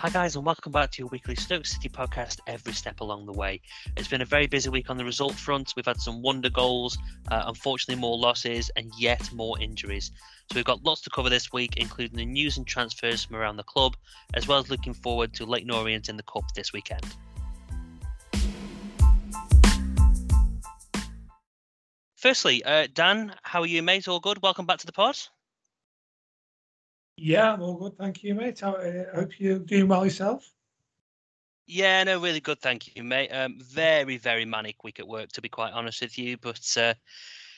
Hi, guys, and welcome back to your weekly Stoke City podcast, Every Step Along the Way. It's been a very busy week on the result front. We've had some wonder goals, uh, unfortunately, more losses, and yet more injuries. So, we've got lots to cover this week, including the news and transfers from around the club, as well as looking forward to Leyton Orient in the Cup this weekend. Firstly, uh, Dan, how are you, mate? All good? Welcome back to the pod. Yeah, I'm all good. Thank you, mate. I uh, hope you're doing well yourself. Yeah, no, really good. Thank you, mate. Um, very, very manic week at work, to be quite honest with you. But uh,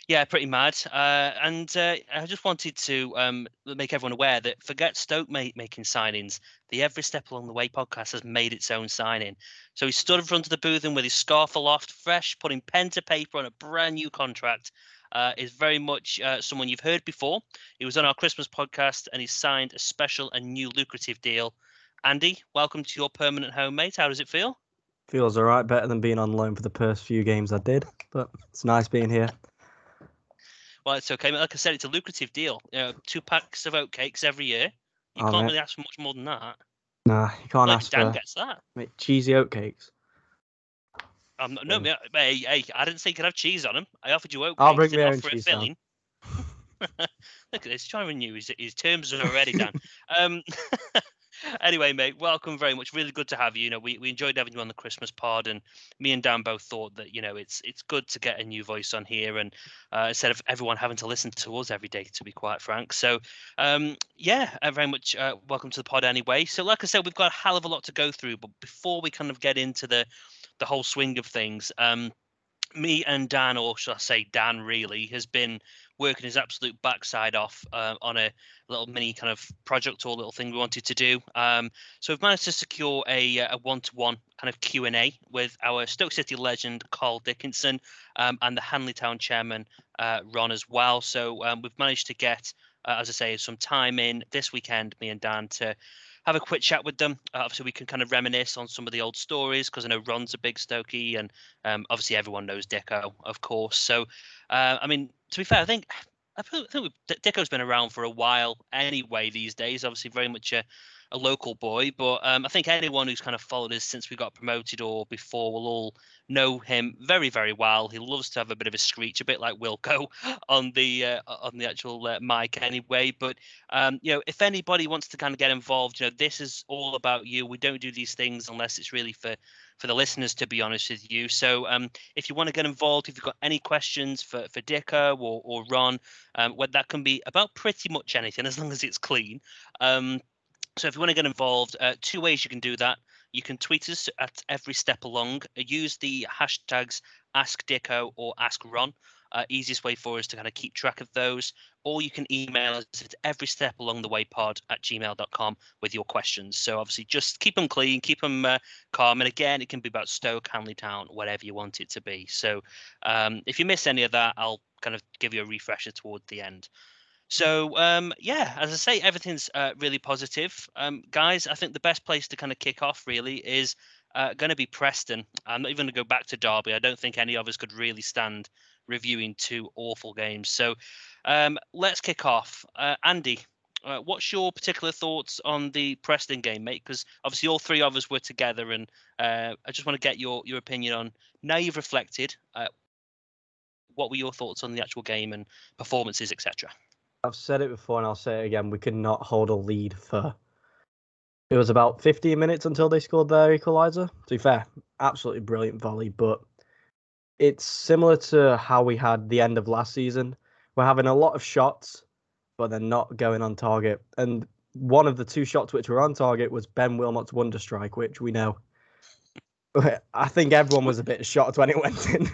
yeah, pretty mad. Uh, and uh, I just wanted to um, make everyone aware that forget Stoke mate making signings. The Every Step Along the Way podcast has made its own signing. So he stood in front of the booth and with his scarf aloft, fresh, putting pen to paper on a brand new contract. Uh, is very much uh, someone you've heard before. He was on our Christmas podcast and he signed a special and new lucrative deal. Andy, welcome to your permanent home, mate. How does it feel? Feels all right, better than being on loan for the first few games I did, but it's nice being here. Well, it's okay. Like I said, it's a lucrative deal. You know, two packs of oatcakes every year. You Oh, can't mate. really ask for much more than that. Nah, you can't Like ask Dan for gets that. mate, cheesy oatcakes. Um, no, Um, hey, hey, I didn't say you could have cheese on them. I offered you oatcakes. I'll bring my own cheese, filling. Look at this, trying to renew his, his terms are already, done. um, anyway, mate, welcome very much. Really good to have you. You know, we, we enjoyed having you on the Christmas pod, and me and Dan both thought that you know it's it's good to get a new voice on here, and uh, instead of everyone having to listen to us every day, to be quite frank. So, um, yeah, uh, very much uh, welcome to the pod anyway. So, like I said, we've got a hell of a lot to go through, but before we kind of get into the the whole swing of things, um, me and Dan, or should I say Dan, really has been working his absolute backside off uh, on a little mini kind of project or little thing we wanted to do. Um, so we've managed to secure a a one-to-one kind of Q and A with our Stoke City legend Carl Dickinson um, and the Hanley Town chairman uh, Ron as well. So um, we've managed to get, uh, as I say, some time in this weekend, me and Dan to have a quick chat with them. Uh, obviously, we can kind of reminisce on some of the old stories because I know Ron's a big Stokey, and um, obviously everyone knows Dicko, of course. So, uh, I mean, to be fair, I think I think we've- D- Dicko's been around for a while anyway. These days, obviously, very much a, a local boy, but um, I think anyone who's kind of followed us since we got promoted or before will all know him very, very well. He loves to have a bit of a screech, a bit like Wilco on the uh, on the actual uh, mic, anyway. But um, you know, if anybody wants to kind of get involved, you know, this is all about you. We don't do these things unless it's really for for the listeners, to be honest with you. So um, if you want to get involved, if you've got any questions for for Dicko or or Ron, um, well, that can be about pretty much anything as long as it's clean. Um, so if you want to get involved, uh, two ways you can do that. You can tweet us at every step along. Use the hashtags Ask Dicko or Ask Ron. Uh, easiest way for us to kind of keep track of those. Or you can email us at every step along the way pod at gmail.com with your questions. So obviously just keep them clean, keep them uh, calm. And again, it can be about Stoke, Hanley Town, whatever you want it to be. So um, if you miss any of that, I'll kind of give you a refresher toward the end. So um, yeah, as I say, everything's uh, really positive, um, guys. I think the best place to kind of kick off really is uh, going to be Preston. I'm not even going to go back to Derby. I don't think any of us could really stand reviewing two awful games. So um, let's kick off. Uh, Andy, uh, what's your particular thoughts on the Preston game, mate? Because obviously all three of us were together, and uh, I just want to get your your opinion on now you've reflected. Uh, what were your thoughts on the actual game and performances, etc.? I've said it before and I'll say it again. We could not hold a lead for. It was about 15 minutes until they scored their equaliser. To be fair, absolutely brilliant volley, but it's similar to how we had the end of last season. We're having a lot of shots, but they're not going on target. And one of the two shots which were on target was Ben Wilmot's wonder strike, which we know. I think everyone was a bit shocked when it went in.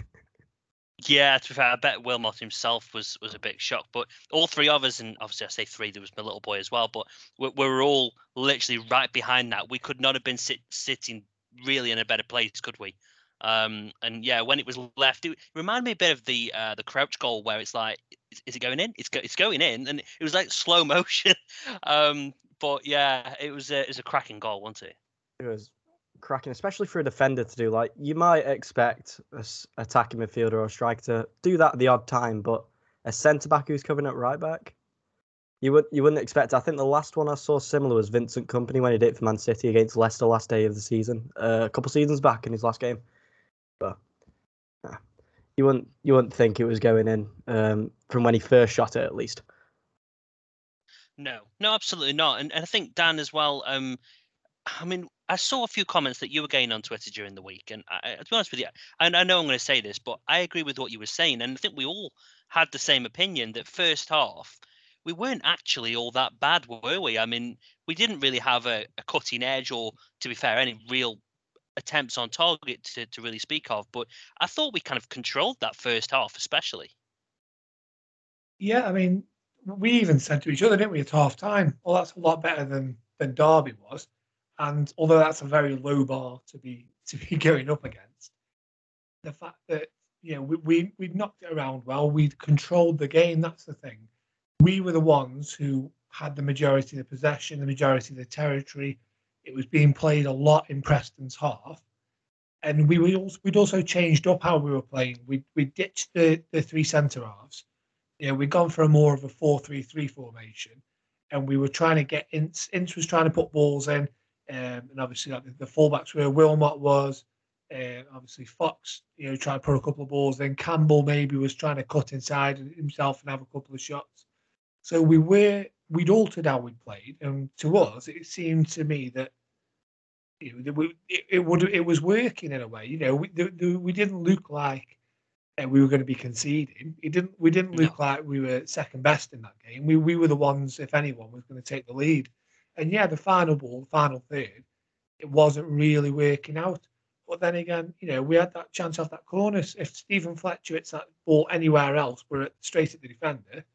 Yeah, to be fair, I bet Wilmot himself was was a bit shocked. But all three of us, and obviously I say three, there was my little boy as well. But we, we were all literally right behind that. We could not have been sit, sitting really in a better place, could we? Um, and yeah, when it was left, it reminded me a bit of the uh, the crouch goal where it's like, is, is it going in? It's go, it's going in, and it was like slow motion. um, but yeah, it was a, it was a cracking goal, wasn't it? It was cracking, especially for a defender to do. Like you might expect a attacking midfielder or striker to do that at the odd time, but a centre back who's covering at right back, you would you wouldn't expect. I think the last one I saw similar was Vincent Kompany when he did it for Man City against Leicester last day of the season, uh, a couple seasons back in his last game. But nah, you wouldn't you wouldn't think it was going in um, from when he first shot it, at least. No, no, absolutely not. And, and I think Dan as well. Um, I mean, I saw a few comments that you were getting on Twitter during the week, and I, to be honest with you, and I know I'm going to say this, but I agree with what you were saying, and I think we all had the same opinion that first half we weren't actually all that bad, were we? I mean, we didn't really have a, a cutting edge, or to be fair, any real attempts on target to, to really speak of. But I thought we kind of controlled that first half, especially. Yeah, I mean, we even said to each other, didn't we, at half time? Well, that's a lot better than than Derby was. And although that's a very low bar to be to be going up against, the fact that you know we, we we'd knocked it around well, we'd controlled the game. That's the thing. We were the ones who had the majority of the possession, the majority of the territory. It was being played a lot in Preston's half, and we were also, we'd also changed up how we were playing. We we ditched the the three centre halves. You know, we'd gone for a more of a four-three-three formation, and we were trying to get Ince. Ince was trying to put balls in um, and obviously like the, the fullbacks where Wilmot was, uh, obviously Fox, you know, trying to put a couple of balls. Then Campbell maybe was trying to cut inside himself and have a couple of shots. So we were we'd altered how we played, and to us it seemed to me that you know, that we, it, it would it was working in a way. You know, we the, the, we didn't look like uh, we were going to be conceding. It didn't we didn't look No. like we were second best in that game. We we were the ones, if anyone, was going to take the lead. And yeah, the final ball, final third, it wasn't really working out. But then again, you know, we had that chance off that corner. If Steven Fletcher hits that ball anywhere else, we're straight at the defender,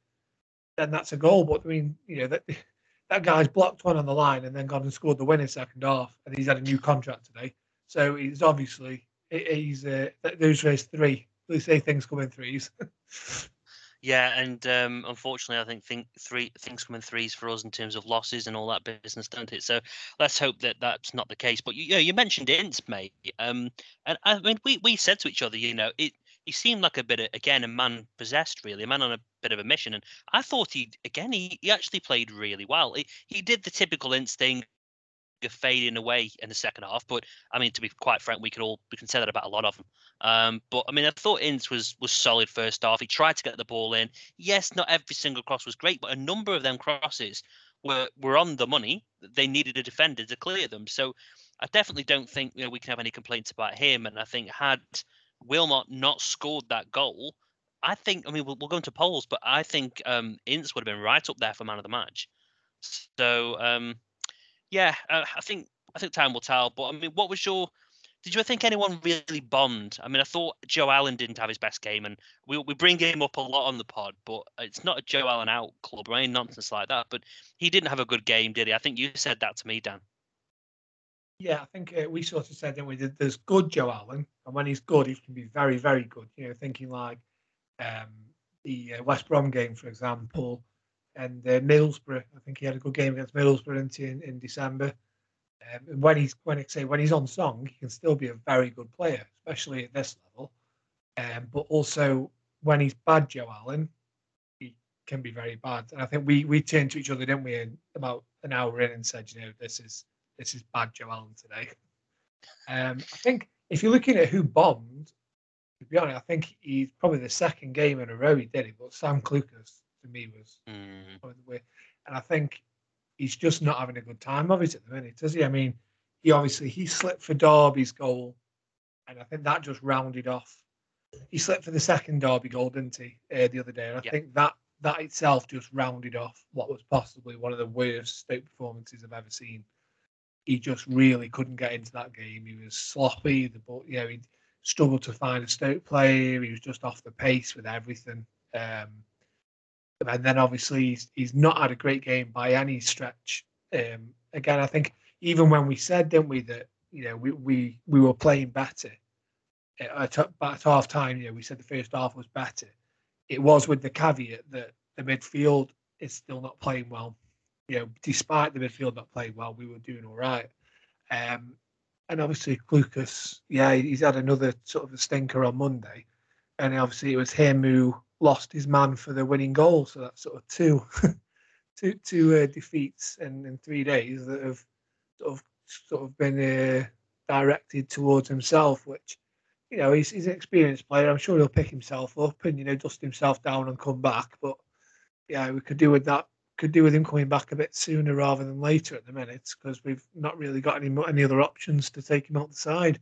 then that's a goal. But I mean, you know, that that guy's blocked one on the line and then gone and scored the winning second half, and he's had a new contract today. So he's obviously he's uh, those raised three. They say things come in threes. Yeah, and um, unfortunately, I think think three things come in threes for us in terms of losses and all that business, don't it? So let's hope that that's not the case. But you, you know, you mentioned Ince, mate, um, and I mean, we we said to each other, you know, it he seemed like a bit of, again a man possessed, really, a man on a bit of a mission, and I thought he again he, he actually played really well. He he did the typical Ince thing of fading away in the second half, but I mean, to be quite frank, we could all we can say that about a lot of them. Um, but I mean, I thought Ince was was solid first half. He tried to get the ball in. Yes, not every single cross was great, but a number of them crosses were were on the money. They needed a defender to clear them. So I definitely don't think you know we can have any complaints about him. And I think had Wilmot not scored that goal, I think I mean we'll, we'll go into polls, but I think um, Ince would have been right up there for man of the match. So um, yeah, uh, I think I think time will tell. But I mean, what was your did you think anyone really bombed? I mean, I thought Joe Allen didn't have his best game, and we we bring him up a lot on the pod, but it's not a Joe Allen out club or any nonsense like that. But he didn't have a good game, did he? I think you said that to me, Dan. Yeah, I think uh, we sort of said, didn't we? There's good Joe Allen, and when he's good, he can be very, very good. You know, thinking like um, the uh, West Brom game, for example, and uh, Middlesbrough. I think he had a good game against Middlesbrough in, in, December. Um, and when he's when I say when he's on song, he can still be a very good player, especially at this level. Um, but also when he's bad, Joe Allen, he can be very bad. And I think we we turned to each other, didn't we, in about an hour in and said, you know, this is this is bad Joe Allen today. Um, I think if you're looking at who bombed, to be honest, I think he's probably the second game in a row he did it. But Sam Clucas to me was Mm. the way. And I think he's just not having a good time of it at the minute, does he? I mean, he obviously he slipped for Derby's goal, and I think that just rounded off. He slipped for the second Derby goal, didn't he, uh, the other day? And I Yeah. think that that itself just rounded off what was possibly one of the worst Stoke performances I've ever seen. He just really couldn't get into that game. He was sloppy. The ball, you know, he struggled to find a Stoke player. He was just off the pace with everything. Um, and then obviously he's, he's not had a great game by any stretch. Um, again, I think even when we said, didn't we, that you know we we, we were playing better at, at, at half time. You know, we said the first half was better. It was with the caveat that the midfield is still not playing well. You know, despite the midfield not playing well, we were doing all right. Um, and obviously, Lucas, yeah, he's had another sort of a stinker on Monday, and obviously it was him who lost his man for the winning goal. So that's sort of two, two, two uh, defeats in, in three days that have sort of sort of been uh, directed towards himself. Which, you know, he's, he's an experienced player. I'm sure he'll pick himself up and you know dust himself down and come back. But yeah, we could do with that. Could do with him coming back a bit sooner rather than later at the minute because we've not really got any any other options to take him out the side.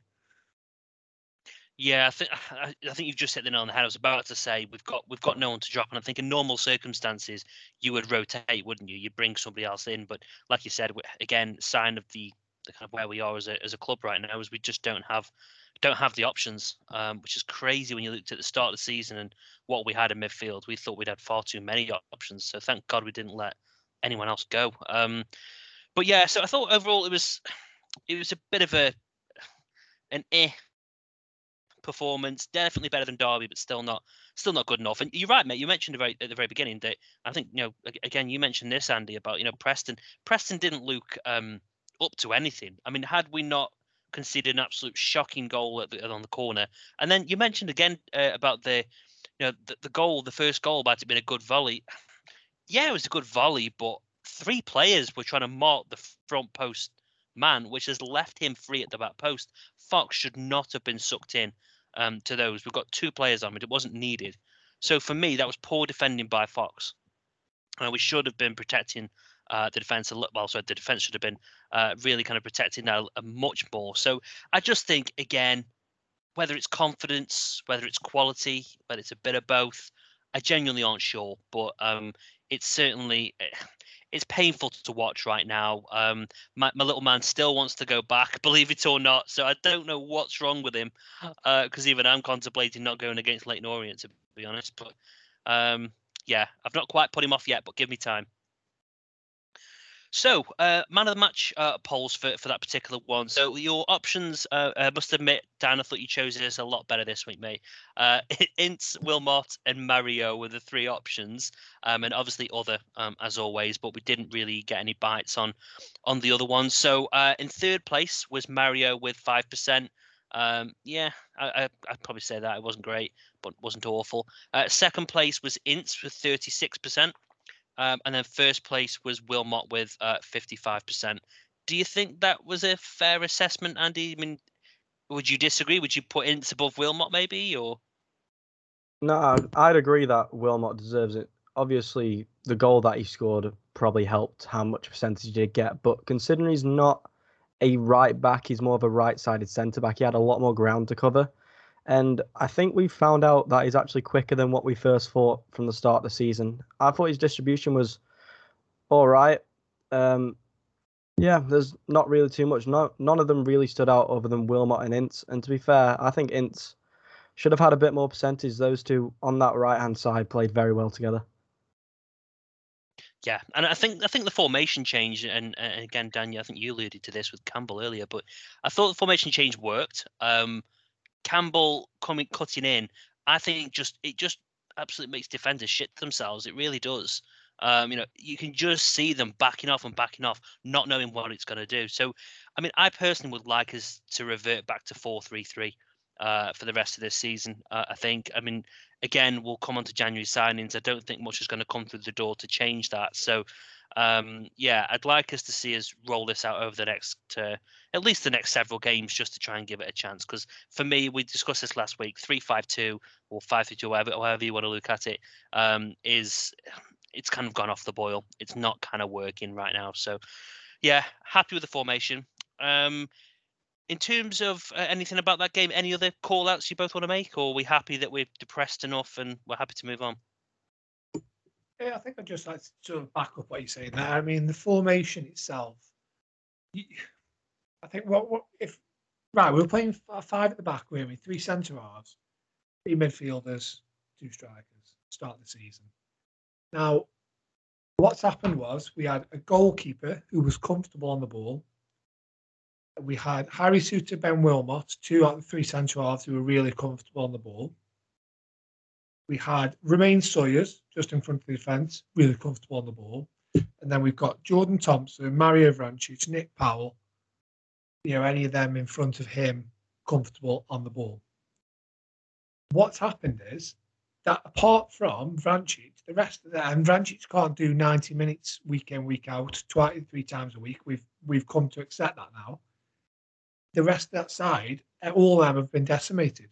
Yeah, I think I, think you've just hit the nail on the head. I was about to say we've got we've got no one to drop, and I think in normal circumstances you would rotate, wouldn't you? You'd bring somebody else in, but like you said, again, sign of the, the kind of where we are as a as a club right now is we just don't have don't have the options, um, which is crazy when you looked at the start of the season and what we had in midfield. We thought we'd had far too many options, so thank God we didn't let anyone else go. Um, but yeah, so I thought overall it was it was a bit of a an eh performance. Definitely better than Derby, but still not still not good enough. And you're right, mate. You mentioned very, at the very beginning that I think you know again you mentioned this, Andy, about you know Preston. Preston didn't look um, up to anything. I mean, had we not conceded an absolute shocking goal the, on the corner, and then you mentioned again uh, about the you know the, the goal, the first goal about it being a good volley. Yeah, it was a good volley, but three players were trying to mark the front post man, which has left him free at the back post. Fox should not have been sucked in um, to those. We've got two players on it. It wasn't needed. So for me, that was poor defending by Fox. Uh, we should have been protecting uh, the defense a lot. Well, so the defense should have been uh, really kind of protecting that much more. So I just think again, whether it's confidence, whether it's quality, whether it's a bit of both, I genuinely aren't sure. But um, it's certainly it's painful to watch right now. Um, my, my little man still wants to go back, believe it or not. So I don't know what's wrong with him, because even I'm contemplating not going against Leyton Orient to be honest. But um, yeah, I've not quite put him off yet, but give me time. So, uh, man of the match uh, polls for, for that particular one. So, your options, uh, I must admit, Dan, I thought you chose this a lot better this week, mate. Uh, Ince, Wilmot, and Mario were the three options, um, and obviously other, um, as always, but we didn't really get any bites on on the other ones. So, uh, in third place was Mario with 5%. Um, yeah, I, I'd probably say that. It wasn't great, but wasn't awful. Uh, second place was Ince with 36%. Um, and then first place was Wilmot with uh, 55%. Do you think that was a fair assessment, Andy? I mean, would you disagree? Would you put Ince above Wilmot maybe, or? No, I'd- agree that Wilmot deserves it. Obviously, the goal that he scored probably helped how much percentage he did get, but considering he's not a right back, he's more of a right-sided centre back. He had a lot more ground to cover, and I think we found out that he's actually quicker than what we first thought from the start of the season. I thought his distribution was all right. Um, yeah, there's not really too much. No, none of them really stood out other than Wilmot and Ince. And to be fair, I think Ince should have had a bit more percentage. Those two on that right hand side played very well together. Yeah, and I think I think the formation change, and, and again, Daniel, I think you alluded to this with Campbell earlier, but I thought the formation change worked. Um, Campbell coming cutting in, I think just it just absolutely makes defenders shit themselves. It really does. Um, you know, you can just see them backing off and backing off, not knowing what it's going to do. So, I mean, I personally would like us to revert back to four three three uh, for the rest of this season. Uh, I think. I mean, again, we'll come on to January signings. I don't think much is going to come through the door to change that. So, um, yeah, I'd like us to see us roll this out over the next, uh, at least the next several games, just to try and give it a chance. Because for me, we discussed this last week: three-five-two or five-three-two, however, however you want to look at it, um, is it's kind of gone off the boil. It's not kind of working right now. So, yeah, happy with the formation. Um, in terms of uh, anything about that game, any other call outs you both want to make, or are we happy that we're depressed enough and we're happy to move on? Yeah, I think I'd just like to sort of back up what you're saying there. I mean, the formation itself, I think what, what if, right, we were playing five at the back, weren't we? Three centre halves, three midfielders, two strikers, start the season. Now, what's happened was we had a goalkeeper who was comfortable on the ball. We had Harry Souttar, Ben Wilmot, two out of three centre halves who were really comfortable on the ball. We had Romain Sawyers just in front of the defence, really comfortable on the ball. And then we've got Jordan Thompson, Mario Vrancic, Nick Powell, you know, any of them in front of him comfortable on the ball. What's happened is that apart from Vrancic, the rest of them, and Vrancic can't do 90 minutes week in, week out, 23 times a week. We've we've come to accept that now. The rest of that side, all of them have been decimated.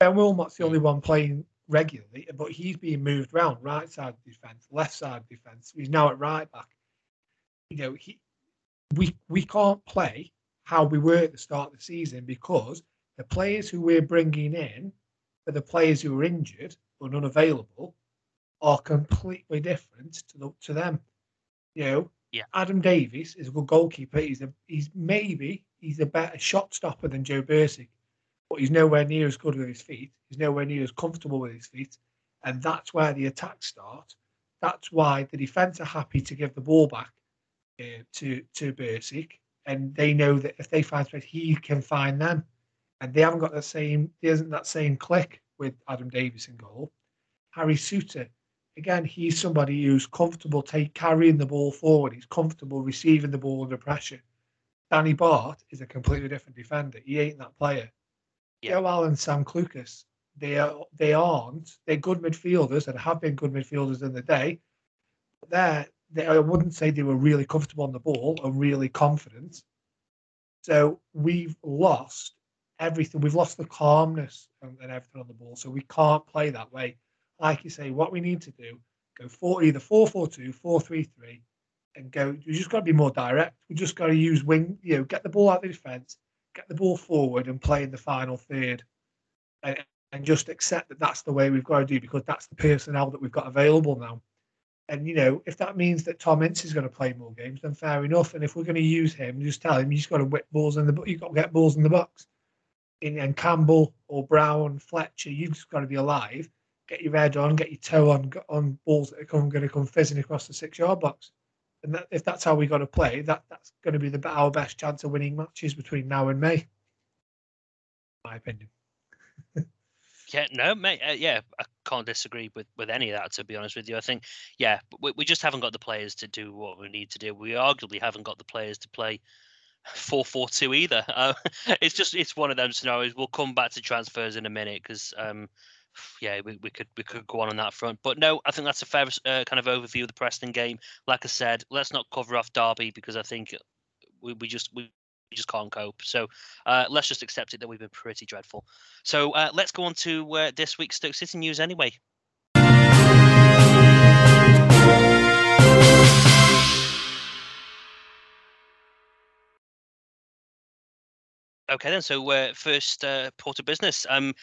Ben Wilmot's the hmm. only one playing regularly, but he's being moved around right side defence, left side defence. He's now at right back. You know, he we we can't play how we were at the start of the season because the players who we're bringing in are the players who are injured or unavailable are completely different to the, to them. You know, yeah. Adam Davies is a good goalkeeper. He's a he's maybe he's a better shot stopper than Joe Bursik, but he's nowhere near as good with his feet. He's nowhere near as comfortable with his feet, and that's where the attacks start. That's why the defence are happy to give the ball back uh, to to Bursik, and they know that if they find space, he can find them, and they haven't got the same. There isn't that same click with Adam Davies in goal. Harry Souttar, again, he's somebody who's comfortable take carrying the ball forward. He's comfortable receiving the ball under pressure. Danny Batth is a completely different defender. He ain't that player. Yeah. Joe Allen, Sam Clucas, they are they aren't. They're good midfielders and have been good midfielders in the day. They're they, I wouldn't say they were really comfortable on the ball or really confident. So we've lost everything. We've lost the calmness and, and everything on the ball. So we can't play that way. Like you say, what we need to do, go for either 4 4 2, 4 3 3, and go. We just got to be more direct. We just got to use wing, you know, get the ball out of the defence, get the ball forward, and play in the final third. And, and just accept that that's the way we've got to do because that's the personnel that we've got available now. And you know, if that means that Tom Ince is going to play more games, then fair enough. And if we're going to use him, just tell him he's got to whip balls in the you've got to get balls in the box. In, and Campbell or Brown, Fletcher, you've just got to be alive. Get your head on, get your toe on on balls that are come, going to come fizzing across the six yard box. And that, if that's how we got to play, that that's going to be the our best chance of winning matches between now and May. My opinion. Yeah, no, mate. Uh, yeah, I can't disagree with with any of that. To be honest with you, I think yeah, we, we just haven't got the players to do what we need to do. We arguably haven't got the players to play four four two either. Uh, it's just it's one of them scenarios. We'll come back to transfers in a minute because um, yeah, we, we could we could go on on that front. But no, I think that's a fair uh, kind of overview of the Preston game. Like I said, let's not cover off Derby because I think we, we just we just can't cope. So uh, let's just accept it that we've been pretty dreadful. So uh, let's go on to uh, this week's Stoke City news anyway. Okay, then. So uh, first, uh, port of business. Um,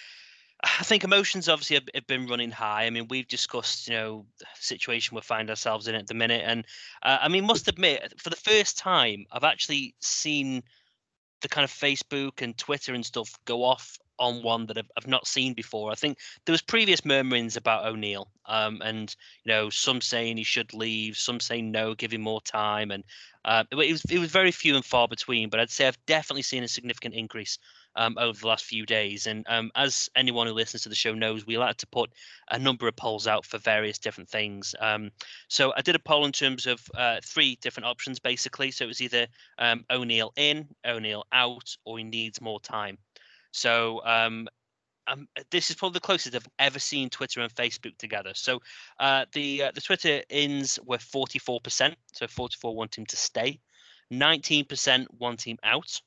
I think emotions obviously have, have, been running high. I mean, we've discussed, you know, the situation we find ourselves in at the minute, and uh, I mean, must admit, for the first time, I've actually seen the kind of Facebook and Twitter and stuff go off on one that I've, I've not seen before. I think there was previous murmurings about O'Neill, um, and you know, some saying he should leave, some saying no, give him more time, and uh, it was it was very few and far between. But I'd say I've definitely seen a significant increase um, over the last few days. And um, as anyone who listens to the show knows, we like to put a number of polls out for various different things. Um, so I did a poll in terms of uh, three different options, basically. So it was either um, O'Neill in, O'Neill out, or he needs more time. So um, um, this is probably the closest I've ever seen Twitter and Facebook together. So uh, the uh, the Twitter ins were 44%, so 44 want him to stay, 19% want him out,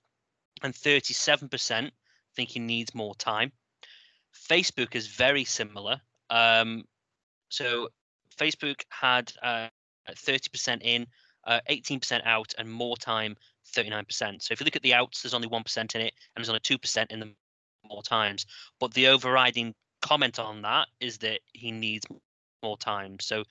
and 37% think he needs more time. Facebook is very similar. Um, so Facebook had uh, 30% in, uh, 18% out, and more time 39%. So if you look at the outs, there's only 1% in it, and there's only 2% in the more times. But the overriding comment on that is that he needs more time. So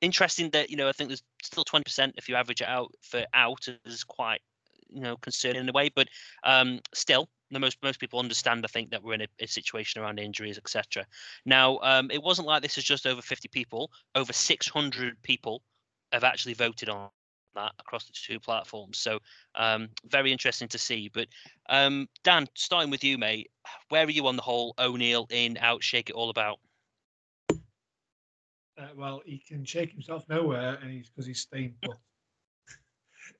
interesting that, you know, I think there's still 20% if you average it out for out is quite, you know, concerning in a way. But um, still, the most most people understand, I think, that we're in a, a situation around injuries, etc. Now, um, it wasn't like this is just over 50 people. Over 600 people have actually voted on that across the two platforms. So um, very interesting to see. But um, Dan, starting with you, mate, where are you on the whole O'Neill in out shake it all about? Uh, well, he can shake himself nowhere, and he's because he's staying put.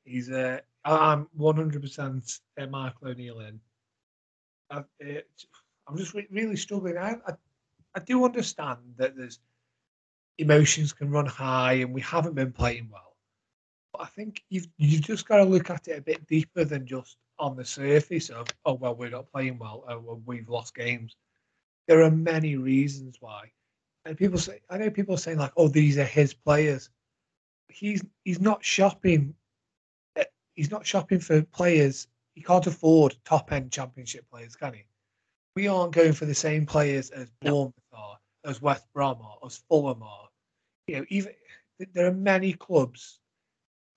He's uh, I'm 100% uh, Michael O'Neill in. I, it, I'm just re- really struggling. I, I I do understand that there's emotions can run high, and we haven't been playing well. But I think you've you've just got to look at it a bit deeper than just on the surface of oh well we're not playing well oh well we've lost games. There are many reasons why, and people say I know people are saying like oh these are his players. He's he's not shopping. He's not shopping for players. He can't afford top end championship players, can he? We aren't going for the same players as Bournemouth are, as West Brom are, as Fulham are. You know, even there are many clubs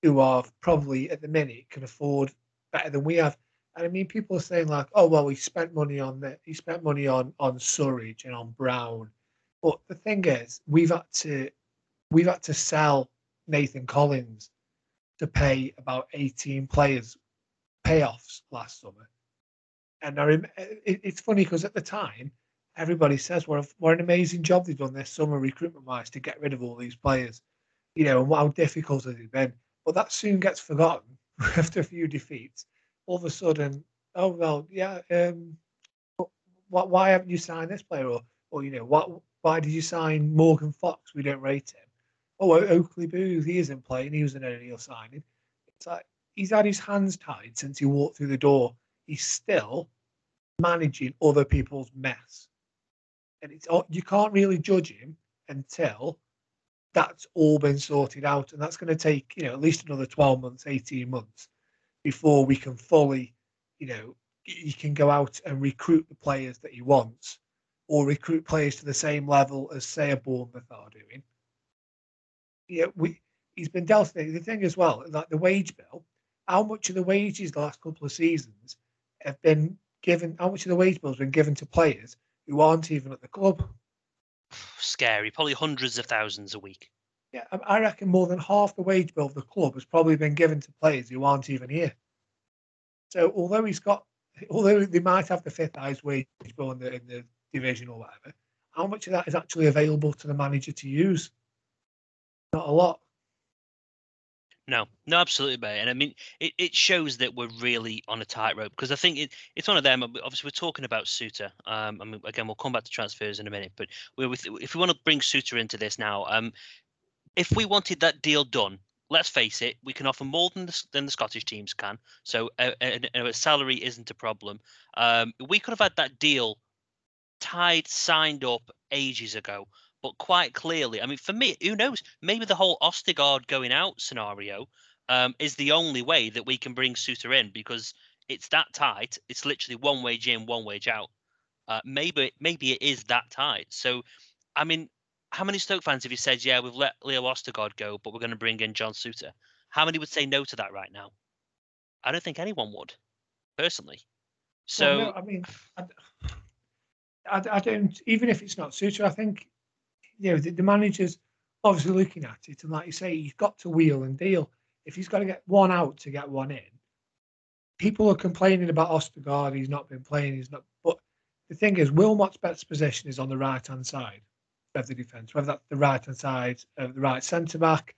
who are probably at the minute can afford better than we have. And I mean, people are saying like, "Oh, well, he spent money on that. He spent money on on Surridge and on Brown." But the thing is, we've had to we've had to sell Nathan Collins to pay about 18 players payoffs last summer. And I rem- it, it's funny because at the time, everybody says what, a, what an amazing job they've done this summer recruitment wise to get rid of all these players. You know, and how difficult it has been? But that soon gets forgotten after a few defeats. All of a sudden, oh well, yeah. Um, what? Why haven't you signed this player? Or, or you know, what? Why did you sign Morgan Fox? We don't rate him. Oh, Oakley-Boothe, he isn't playing. He was an O'Neill signing. It's like he's had his hands tied since he walked through the door. He's still managing other people's mess, and it's oh, you can't really judge him until that's all been sorted out, and that's going to take you know at least another twelve months, eighteen months before we can fully, you know, he can go out and recruit the players that he wants, or recruit players to the same level as say a Bournemouth are doing. Yeah, we he's been dealt the thing as well, like the wage bill. How much of the wages the last couple of seasons have been given? How much of the wage bill has been given to players who aren't even at the club? scary. Probably hundreds of thousands a week. Yeah, I reckon more than half the wage bill of the club has probably been given to players who aren't even here. So although he's got, although they might have the fifth highest wage bill in the in the division or whatever, how much of that is actually available to the manager to use? Not a lot. No, no, absolutely, mate. And I mean, it, it shows that we're really on a tightrope because I think it, it's one of them. Obviously, we're talking about Souttar. Um, I mean, again, we'll come back to transfers in a minute, but with, if we want to bring Souttar into this now, um, if we wanted that deal done, let's face it, we can offer more than the, than the Scottish teams can. So a, a, a salary isn't a problem. Um, we could have had that deal tied, signed up ages ago but quite clearly, I mean, for me, who knows? Maybe the whole Ostigard going out scenario um, is the only way that we can bring Souttar in because it's that tight. It's literally one wage in, one wage out. Uh, maybe maybe it is that tight. So, I mean, how many Stoke fans have you said, yeah, we've let Leo Ostigard go, but we're going to bring in John Souttar? How many would say no to that right now? I don't think anyone would, personally. So, well, no, I mean, I, I, I, don't. Even if it's not Souttar, I think you know, the, the manager's obviously looking at it, and like you say, he's got to wheel and deal. If he's got to get one out to get one in, people are complaining about Ostigard. He's not been playing. He's not. But the thing is, Wilmot's best position is on the right hand side of the defence, whether that's the right hand side of the right centre back,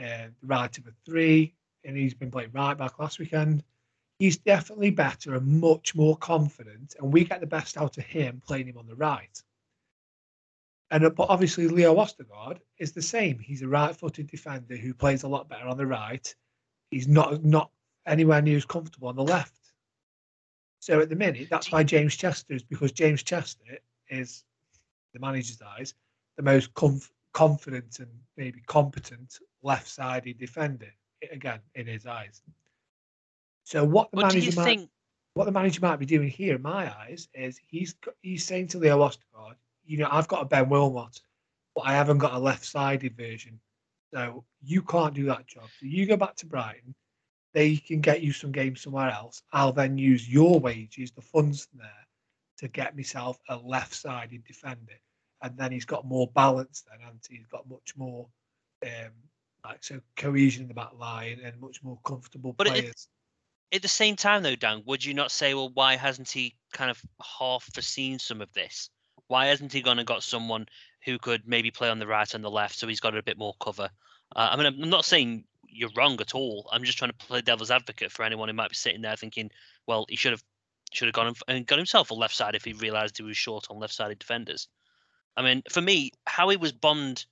uh, the right of a three, and he's been playing right back last weekend. he's definitely better and much more confident, and we get the best out of him playing him on the right. And uh, but obviously Leo Ostigard is the same. He's a right-footed defender who plays a lot better on the right. He's not not anywhere near as comfortable on the left. So at the minute, that's why James Chester is because James Chester is the manager's eyes the most comf- confident and maybe competent left-sided defender again in his eyes. So what the What manager might, think? what the manager might be doing here, in my eyes, is he's he's saying to Leo Ostigard, you know, I've got a Ben Wilmot, but I haven't got a left-sided version, so you can't do that job. So you go back to Brighton. They can get you some games somewhere else. I'll then use your wages, the funds there, to get myself a left-sided defender, and then he's got more balance. Then, and he's got much more, um, like so cohesion in the back line and much more comfortable But players. At the same time, though, Dan, would you not say, well, why hasn't he kind of half foreseen some of this? Why hasn't he gone and got someone who could maybe play on the right and the left, so he's got a bit more cover? Uh, I mean, I'm not saying you're wrong at all. I'm just trying to play devil's advocate for anyone who might be sitting there thinking, well, he should have should have gone and got himself a left side if he realised he was short on left-sided defenders. I mean, for me, how he was bombed.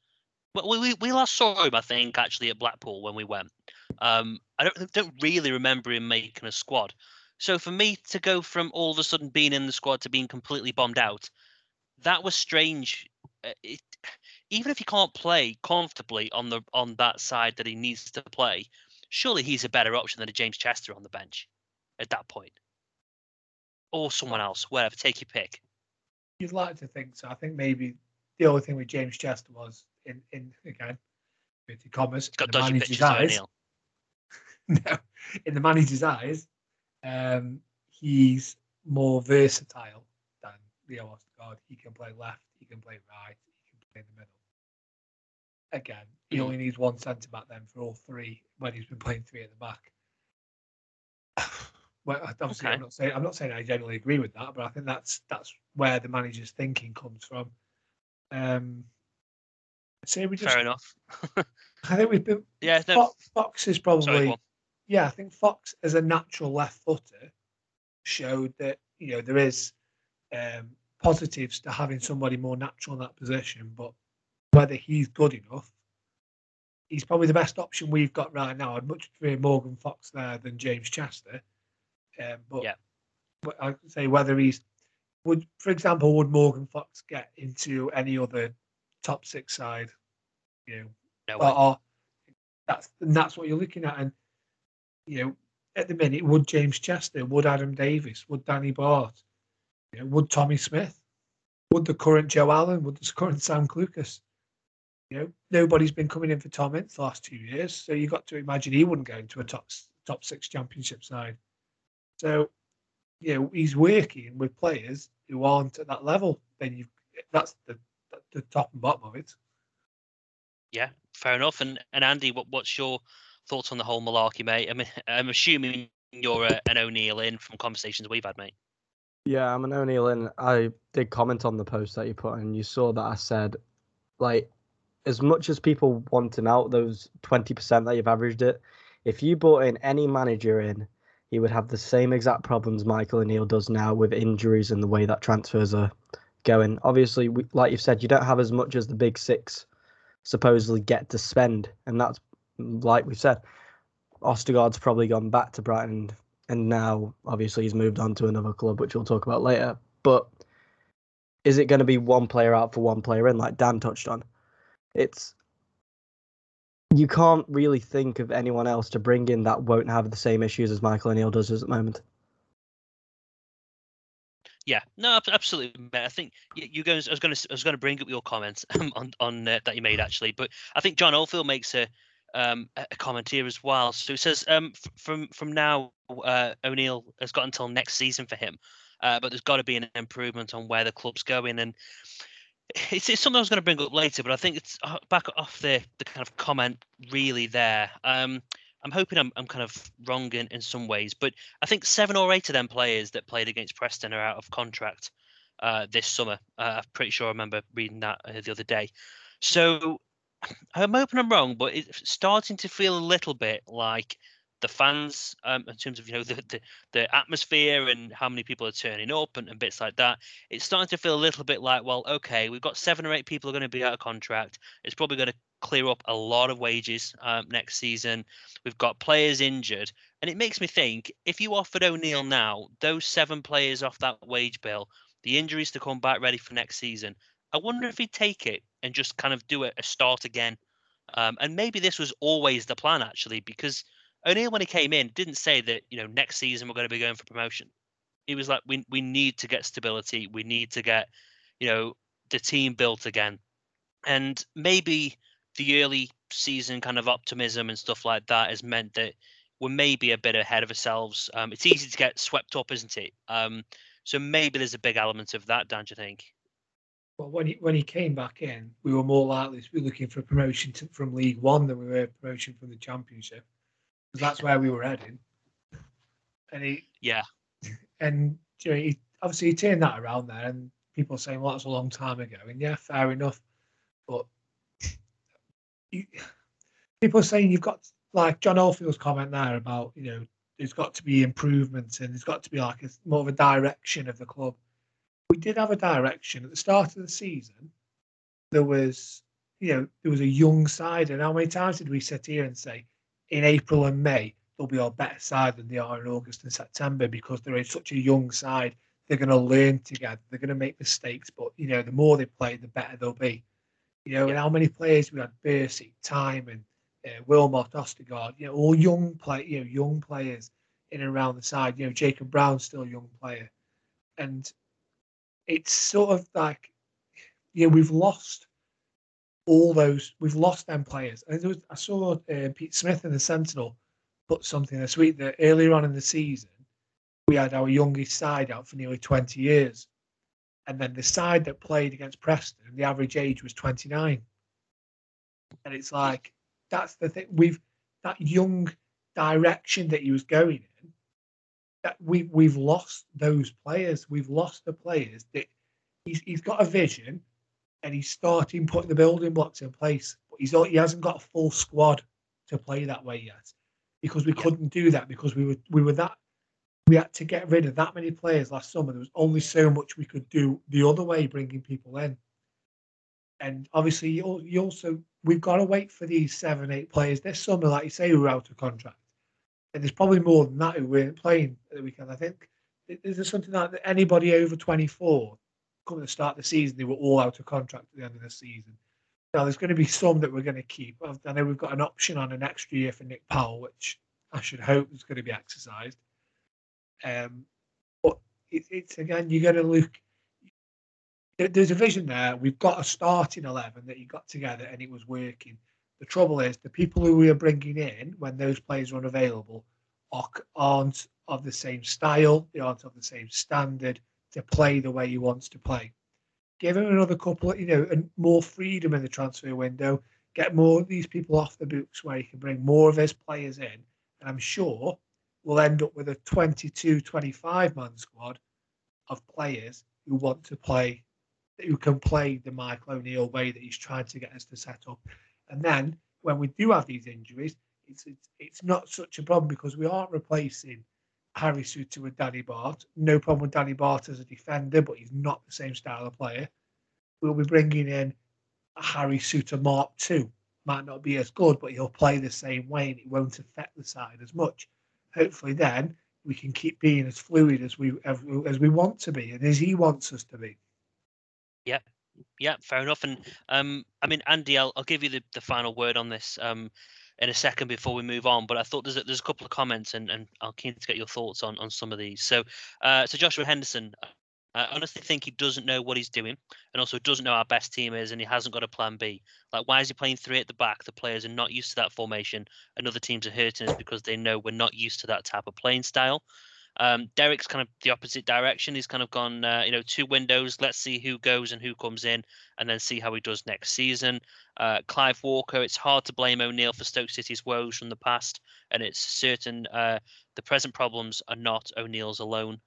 We, we we last saw him, I think, actually at Blackpool when we went. Um, I don't don't really remember him making a squad. So for me to go from all of a sudden being in the squad to being completely bombed out, that was strange. Uh, It, even if he can't play comfortably on the on that side that he needs to play, surely he's a better option than a James Chester on the bench at that point, or someone else. Whatever, take your pick. You'd like to think so. I think maybe the only thing with James Chester was in in again, inverted commas, He's got in the dodgy manager's eyes. No, in the manager's eyes, um, he's more versatile than Leo Ostigard. He can play left, he can play right, he can play in the middle. Again, he Mhm. only needs one centre back then for all three when he's been playing three at the back. well, obviously, Okay. I'm not saying I'm not saying I generally agree with that, but I think that's that's where the manager's thinking comes from. Um, say we just, Fair enough. I think we've been Yeah, no, Fox, Fox is probably on. yeah, I think Fox as a natural left footer showed that you know there is um, positives to having somebody more natural in that position, but whether he's good enough, he's probably the best option we've got right now. I'd much prefer Morgan Fox there than James Chester. Um, but Yeah. but I'd say whether he's would, for example, would Morgan Fox get into any other top six side? You know, No or, or that's and that's what you're looking at. And you know, at the minute, would James Chester, would Adam Davies, would Danny Batth, you know, would Tommy Smith, would the current Joe Allen, would the current Sam Clucas? You know, nobody's been coming in for Tom Ince the last two years, so you got to imagine he wouldn't go into a top top six championship side. So, you know, he's working with players who aren't at that level. Then you, that's the the top and bottom of it. Yeah, fair enough. And and Andy, what what's your thoughts on the whole malarkey, mate? I mean, I'm assuming you're a, an O'Neill in from conversations we've had, mate. Yeah, I'm an O'Neill, and I did comment on the post that you put, and you saw that I said, like, as much as people want him out, those 20% that you've averaged it, if you brought in any manager in, he would have the same exact problems Michael O'Neill does now with injuries and the way that transfers are going. Obviously, we, like you've said, you don't have as much as the big six supposedly get to spend, and that's like we've said. Ostigard's probably gone back to Brighton, and now obviously he's moved on to another club, which we'll talk about later. But is it going to be one player out for one player in, like Dan touched on? It's you can't really think of anyone else to bring in that won't have the same issues as Michael O'Neill does at the moment. Yeah, no, absolutely. I think you guys. I was going to. I was going to bring up your comments on on uh, that you made actually, but I think John Oldfield makes a um a comment here as well. So it says um f- from from now uh, O'Neill has got until next season for him, uh, but there's got to be an improvement on where the club's going, and it's, it's something I was going to bring up later, but I think it's uh, back off the the kind of comment really there. Um, I'm hoping I'm, I'm kind of wrong in, in some ways, but I think seven or eight of them players that played against Preston are out of contract uh, this summer. Uh, I'm pretty sure I remember reading that uh, the other day. So I'm hoping I'm wrong, but it's starting to feel a little bit like the fans um, in terms of you know the, the, the atmosphere and how many people are turning up and, and bits like that. It's starting to feel a little bit like well okay we've got seven or eight people are going to be out of contract. It's probably going to clear up a lot of wages um, next season. We've got players injured. And it makes me think if you offered o'neill now those seven players off that wage bill the injuries to come back ready for next season i wonder if he'd take it and just kind of do it a start again um, and maybe this was always the plan actually because O'Neill, when he came in, didn't say that you know next season we're going to be going for promotion. He was like, we we need to get stability. We need to get you know the team built again, and maybe the early season kind of optimism and stuff like that has meant that we're maybe a bit ahead of ourselves. Um, it's easy to get swept up, isn't it? Um, so maybe there's a big element of that, don't you think? Well, when he when he came back in, we were more likely to be looking for promotion to, from League One than we were promotion from the Championship because that's where we were heading. And he, yeah, and you know, he obviously he turned that around there, and people are saying, "Well, that's a long time ago," and yeah, fair enough. But you, people are saying you've got like John Oldfield's comment there about you know there's got to be improvements and there's got to be like a, more of a direction of the club. We did have a direction at the start of the season. There was, you know, there was a young side, and how many times did we sit here and say, in April and May, they'll be a better side than they are in August and September because they're in such a young side. They're going to learn together. They're going to make mistakes, but you know, the more they play, the better they'll be. You know, yeah. and how many players we had: Bursik, Tymon, uh, Wilmot, Ostigard. You know, all young play, you know, young players in and around the side. You know, Jacob Brown's still a young player, and it's sort of like, know, we've lost all those we've lost them players. And was, I saw uh, Pete Smith in the Sentinel put something this week that earlier on in the season we had our youngest side out for nearly 20 years, and then the side that played against Preston, the average age was 29. And it's like that's the thing we've that young direction that he was going in. That we we've lost those players. We've lost the players that he's he's got a vision and he's starting putting the building blocks in place. But he's he hasn't got a full squad to play that way yet, because we couldn't do that because we were we were that we had to get rid of that many players last summer. There was only so much we could do the other way, bringing people in. And obviously, you, you also we've got to wait for these seven, eight players this summer, like you say, who are out of contract. And there's probably more than that who weren't playing at the weekend. I think is there something like that anybody over 24 coming to start the season, they were all out of contract at the end of the season. Now, there's going to be some that we're going to keep. I know we've got an option on an extra year for Nick Powell, which I should hope is going to be exercised. Um, but it, it's again, you're going to look. There's a vision there. We've got a starting eleven that you got together, and it was working. The trouble is, the people who we are bringing in when those players are unavailable aren't of the same style. They aren't of the same standard to play the way he wants to play. Give him another couple, you know, and more freedom in the transfer window. Get more of these people off the books where he can bring more of his players in. And I'm sure we'll end up with a 22, 25 man squad of players who want to play, who can play the Michael O'Neill way that he's trying to get us to set up. And then when we do have these injuries, it's, it's, it's not such a problem because we aren't replacing Harry Souttar with Danny Batth. No problem with Danny Batth as a defender, but he's not the same style of player. We'll be bringing in a Harry Souttar Mark II. Might not be as good, but he'll play the same way and it won't affect the side as much. Hopefully, then we can keep being as fluid as we as we want to be and as he wants us to be. Yeah, yeah, fair enough. And um, I mean, Andy, I'll, I'll give you the, the final word on this. Um, in a second before we move on. But I thought there's a, there's a couple of comments, and, and I'm keen to get your thoughts on on some of these. So, uh, so Joshua Henderson, I honestly think he doesn't know what he's doing, and also doesn't know our best team is, and he hasn't got a plan B. Like, why is he playing three at the back? The players are not used to that formation, and other teams are hurting us because they know we're not used to that type of playing style. Um, Derek's kind of the opposite direction. He's kind of gone, uh, you know, two windows. Let's see who goes and who comes in, and then see how he does next season. Uh, Clive Walker. It's hard to blame O'Neill for Stoke City's woes from the past, and it's certain uh, the present problems are not O'Neill's alone.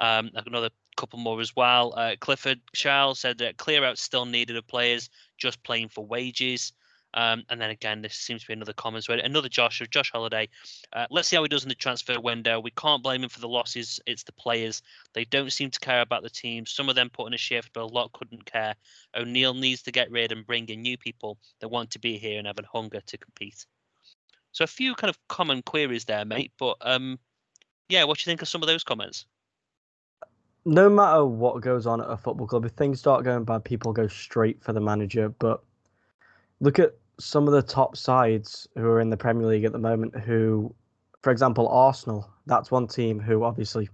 Um, another couple more as well. Uh, Clifford Charles said that clear out still needed of players just playing for wages. Um, and then again, this seems to be another comment. So another Josh, Josh Holiday. Uh, let's see how he does in the transfer window. We can't blame him for the losses. It's the players. They don't seem to care about the team. Some of them put in a shift, but a lot couldn't care. O'Neill needs to get rid and bring in new people that want to be here and have a hunger to compete. So a few kind of common queries there, mate. But um, yeah, what do you think of some of those comments? No matter what goes on at a football club, if things start going bad, people go straight for the manager. But look at some of the top sides who are in the Premier League at the moment. Who, for example, Arsenal. That's one team who obviously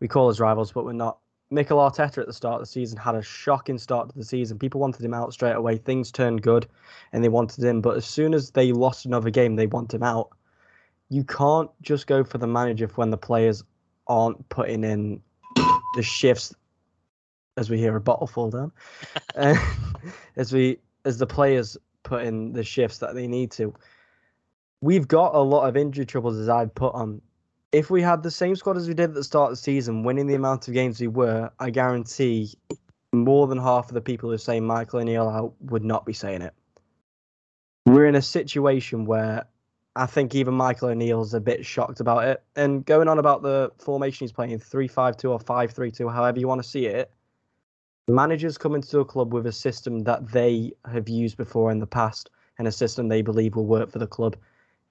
we call as rivals, but we're not. Mikel Arteta at the start of the season had a shocking start to the season. People wanted him out straight away. Things turned good, and they wanted him. But as soon as they lost another game, they want him out. You can't just go for the manager when the players aren't putting in the shifts. As we hear a bottle fall down, as we as the players put in the shifts that they need to. We've got a lot of injury troubles as I've put on. If we had the same squad as we did at the start of the season, winning the amount of games we were, I guarantee more than half of the people who saying Michael O'Neill out would not be saying it. We're in a situation where I think even Michael O'Neill's a bit shocked about it. And going on about the formation he's playing 3 5 2 or 5 3 2, however you want to see it, managers come into a club with a system that they have used before in the past and a system they believe will work for the club.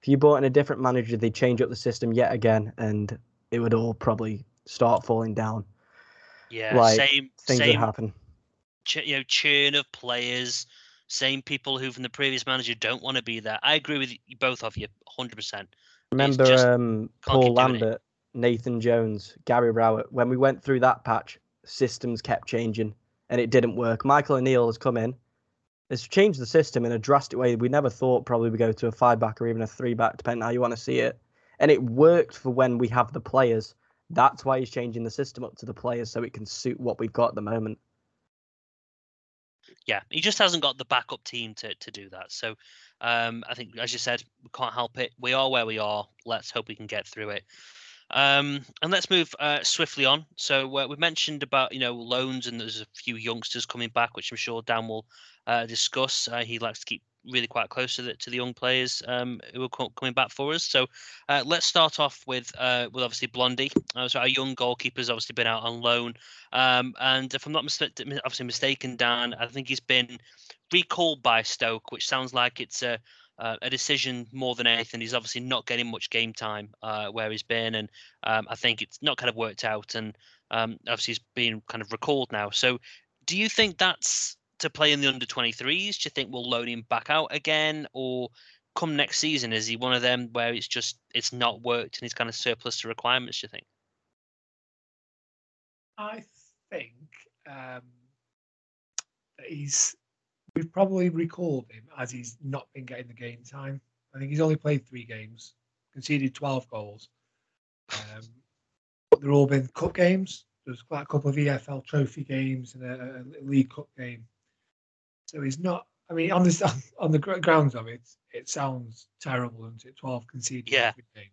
If you brought in a different manager, they'd change up the system yet again, and it would all probably start falling down. Yeah, like, same things same, would happen. Ch- you know, churn of players, same people who from the previous manager don't want to be there. I agree with you, both of you, hundred percent. Remember um, Paul Lambert, Nathan Jones, Gary Rowett. When we went through that patch, systems kept changing and it didn't work. Michael O'Neill has come in, has changed the system in a drastic way. We never thought probably we go to a five back or even a three back, depending how you want to see it. And it worked for when we have the players. That's why he's changing the system up to the players so it can suit what we've got at the moment. Yeah, he just hasn't got the backup team to, to do that. So um, I think, as you said, we can't help it. We are where we are. Let's hope we can get through it. Um, and let's move uh, swiftly on. So uh, we mentioned about you know loans, and there's a few youngsters coming back, which I'm sure Dan will uh, discuss. Uh, he likes to keep really quite close to the to the young players um, who are co- coming back for us. So uh, let's start off with uh, with obviously Blondy. so our young goalkeeper's obviously been out on loan, um, and if I'm not mis- obviously mistaken, Dan, I think he's been recalled by Stoke, which sounds like it's a uh, a decision more than anything. He's obviously not getting much game time uh, where he's been, and um, I think it's not kind of worked out. And um, obviously, he's being kind of recalled now. So, do you think that's to play in the under 23s? Do you think we'll load him back out again, or come next season is he one of them where it's just it's not worked and he's kind of surplus to requirements? Do you think? I think um, he's we've probably recalled him as he's not been getting the game time. I think he's only played three games, conceded 12 goals. Um, but they're all been cup games. There's quite a couple of EFL trophy games and a, a League Cup game. So he's not. I mean, on the on the grounds of it, it sounds terrible, doesn't it? 12 conceded yeah. games.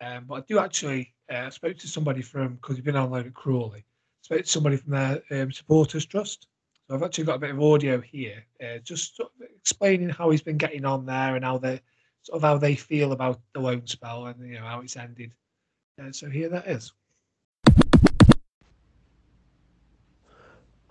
Um, but I do actually uh, spoke to somebody from because he's been on loan at Crawley. Spoke to somebody from their um, supporters trust, so I've actually got a bit of audio here, uh, just sort of explaining how he's been getting on there and how they sort of how they feel about the loan spell and you know how it's ended. Uh, so here that is.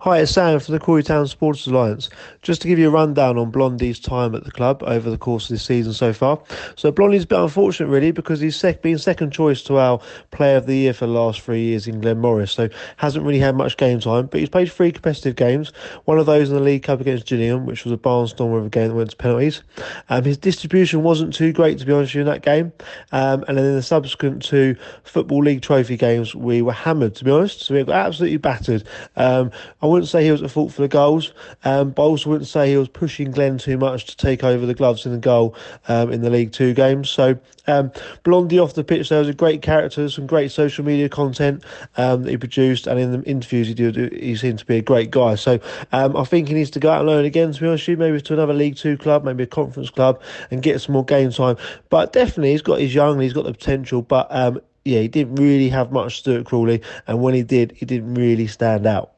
Hi, it's Sam from the Crawley Town Supporters Alliance. Just to give you a rundown on Blondy's time at the club over the course of this season so far. So Blondy's a bit unfortunate really because he's sec- been second choice to our Player of the Year for the last three years in Glenn Morris. So hasn't really had much game time, but he's played three competitive games. One of those in the League Cup against Gillingham, which was a barnstormer of a game that went to penalties. Um, his distribution wasn't too great to be honest with you in that game. Um, and then in the subsequent two Football League Trophy games, we were hammered to be honest. So we got absolutely battered. Um, I wouldn't say he was at fault for the goals, um, but I also wouldn't say he was pushing Glenn too much to take over the gloves in the goal um, in the League Two games. So um, Blondy off the pitch, there was a great character, some great social media content um, that he produced, and in the interviews he did, he seemed to be a great guy. So um, I think he needs to go out and learn again. To be honest, with you, maybe to another League Two club, maybe a conference club, and get some more game time. But definitely, he's got his young, he's got the potential, but um, yeah, he didn't really have much to do at Crawley, and when he did, he didn't really stand out.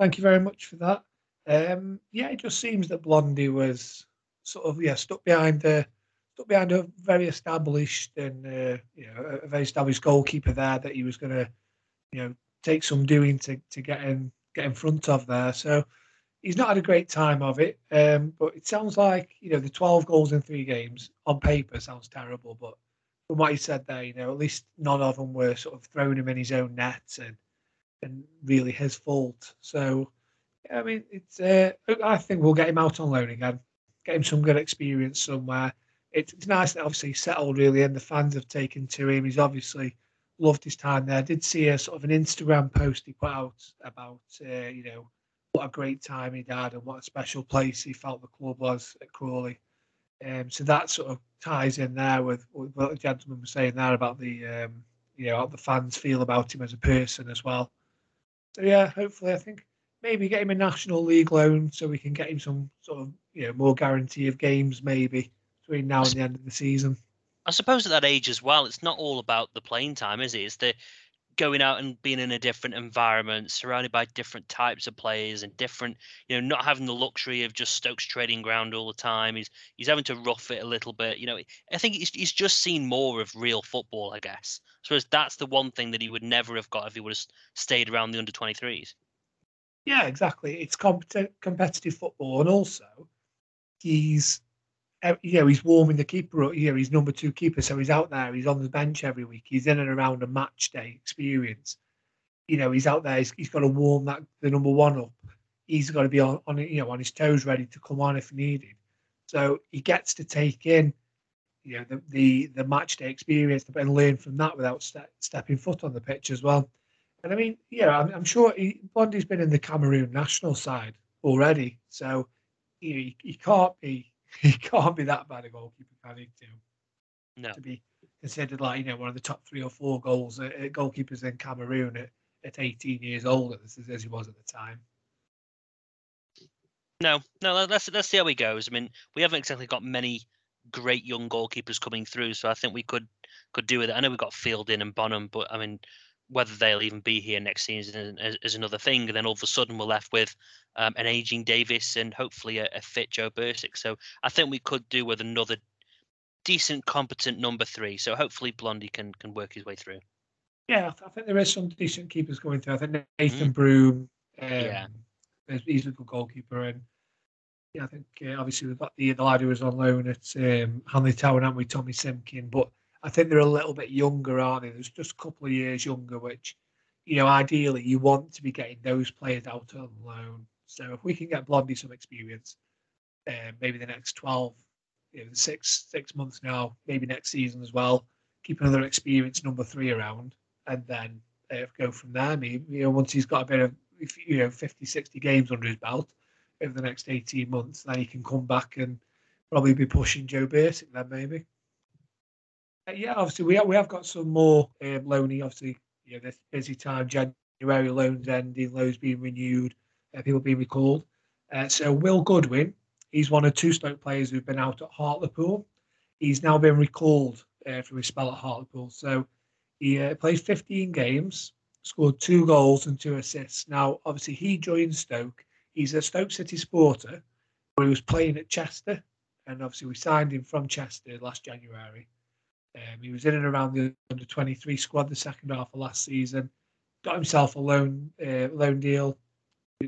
Thank you very much for that. Um, yeah, it just seems that Blondy was sort of yeah stuck behind the stuck behind a very established and uh, you know a very established goalkeeper there that he was going to you know take some doing to to get in get in front of there. So he's not had a great time of it. Um, but it sounds like you know the 12 goals in three games on paper sounds terrible, but from what he said there, you know at least none of them were sort of throwing him in his own net and and really his fault. So I mean, it's uh, I think we'll get him out on loan again, get him some good experience somewhere. It's, it's nice that obviously he's settled really, and the fans have taken to him. He's obviously loved his time there. I did see a sort of an Instagram post he put out about uh, you know what a great time he'd had and what a special place he felt the club was at Crawley. Um, so that sort of ties in there with, with what the gentleman was saying there about the um, you know how the fans feel about him as a person as well. So yeah, hopefully I think maybe get him a national league loan so we can get him some sort of you know more guarantee of games maybe between now and the end of the season. I suppose at that age as well, it's not all about the playing time, is it? It's the going out and being in a different environment, surrounded by different types of players and different, you know, not having the luxury of just Stokes trading ground all the time. He's he's having to rough it a little bit. You know, I think he's, he's just seen more of real football, I guess. Suppose that's the one thing that he would never have got if he would have stayed around the under 23s. Yeah, exactly. It's compet- competitive football, and also he's you know he's warming the keeper You know he's number two keeper, so he's out there. He's on the bench every week. He's in and around a match day experience. You know he's out there. He's, he's got to warm that the number one up. He's got to be on, on you know on his toes, ready to come on if needed. So he gets to take in you know the the, the match day experience and learn from that without ste- stepping foot on the pitch as well. And I mean, yeah, I'm, I'm sure he, Blondy's been in the Cameroon national side already, so you know, he, he can't be he can't be that bad a goalkeeper, can he? To, no. to be considered like you know one of the top three or four goals uh, goalkeepers in Cameroon at, at 18 years old as, as he was at the time. No, no. Let's let's see how he goes. I mean, we haven't exactly got many great young goalkeepers coming through, so I think we could could do with it. I know we've got Fielding and Bonham, but I mean, whether they'll even be here next season is, is another thing. And then all of a sudden we're left with um, an aging Davies and hopefully a, a, fit Joe Bursik. So I think we could do with another decent, competent number three. So hopefully Blondy can can work his way through. Yeah, I think there is some decent keepers going through. I think Nathan mm. Broom, um, yeah, he's a good goalkeeper, and yeah, I think uh, obviously we've got the, the lad who was on loan at um, Hanley Town, and we Tommy Simkin, but I think they're a little bit younger, aren't they? There's just a couple of years younger, which, you know, ideally you want to be getting those players out on loan. So if we can get Blondy some experience, uh, maybe the next 12, you know, six six months now, maybe next season as well, keep another experienced number three around, and then uh, go from there. Maybe, you know, once he's got a bit of, you know, 50, 60 games under his belt over the next 18 months, then he can come back and probably be pushing Joe Bursik then maybe. Uh, yeah, obviously we have, we have got some more um, loaning. Obviously, you know, this busy time, January loans ending, loans being renewed, uh, people being recalled. Uh, so Will Goodwin, he's one of two Stoke players who've been out at Hartlepool. He's now been recalled uh, from his spell at Hartlepool. So he uh, played 15 games, scored two goals and two assists. Now, obviously, he joined Stoke. He's a Stoke City supporter, where he was playing at Chester, and obviously we signed him from Chester last January. Um, he was in and around the under 23 squad the second half of last season. Got himself a loan uh, loan deal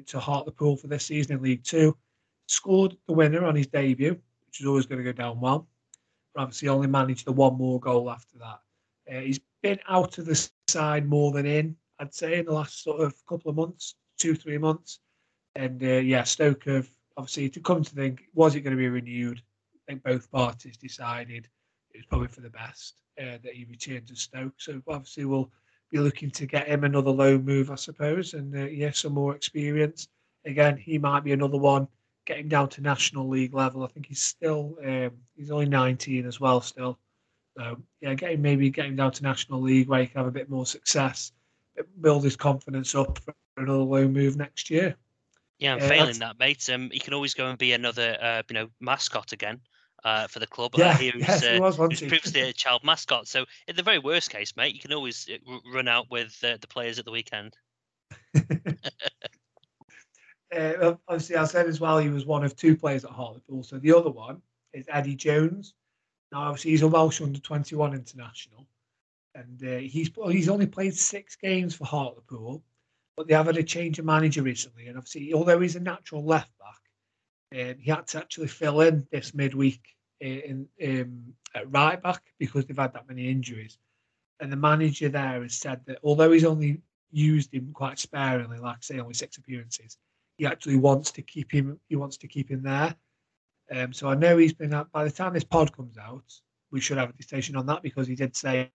to Hartlepool for this season in League Two. Scored the winner on his debut, which is always going to go down well. But obviously, only managed the one more goal after that. Uh, he's been out of the side more than in, I'd say, in the last sort of couple of months, two, three months. And uh, yeah, Stoke have obviously to come to think, was it going to be renewed? I think both parties decided it was probably for the best uh, that he returned to Stoke. So obviously we'll be looking to get him another loan move, I suppose, and uh, yeah, some more experience. Again, he might be another one. Get him down to national league level. I think he's still um, he's only 19 as well still. So yeah, get him maybe get him down to national league where he can have a bit more success, build his confidence up for another loan move next year. Yeah, I'm uh, failing that, mate. Um, he can always go and be another, uh, you know, mascot again uh, for the club. Yeah, he was, yes, uh, was, was previously a child mascot. So, in the very worst case, mate, you can always uh, run out with uh, the players at the weekend. uh, obviously, I said as well he was one of two players at Hartlepool. So the other one is Eddie Jones. Now, obviously, he's a Welsh under 21 international, and uh, he's he's only played six games for Hartlepool, but they have had a change of manager recently, and obviously, although he's a natural left back, um, he had to actually fill in this midweek in, um, at right back because they've had that many injuries. And the manager there has said that although he's only used him quite sparingly, like say, only six appearances, he actually wants to keep him. He wants to keep him there. Um, so I know he's been. Out, by the time this pod comes out, we should have a decision on that because he did say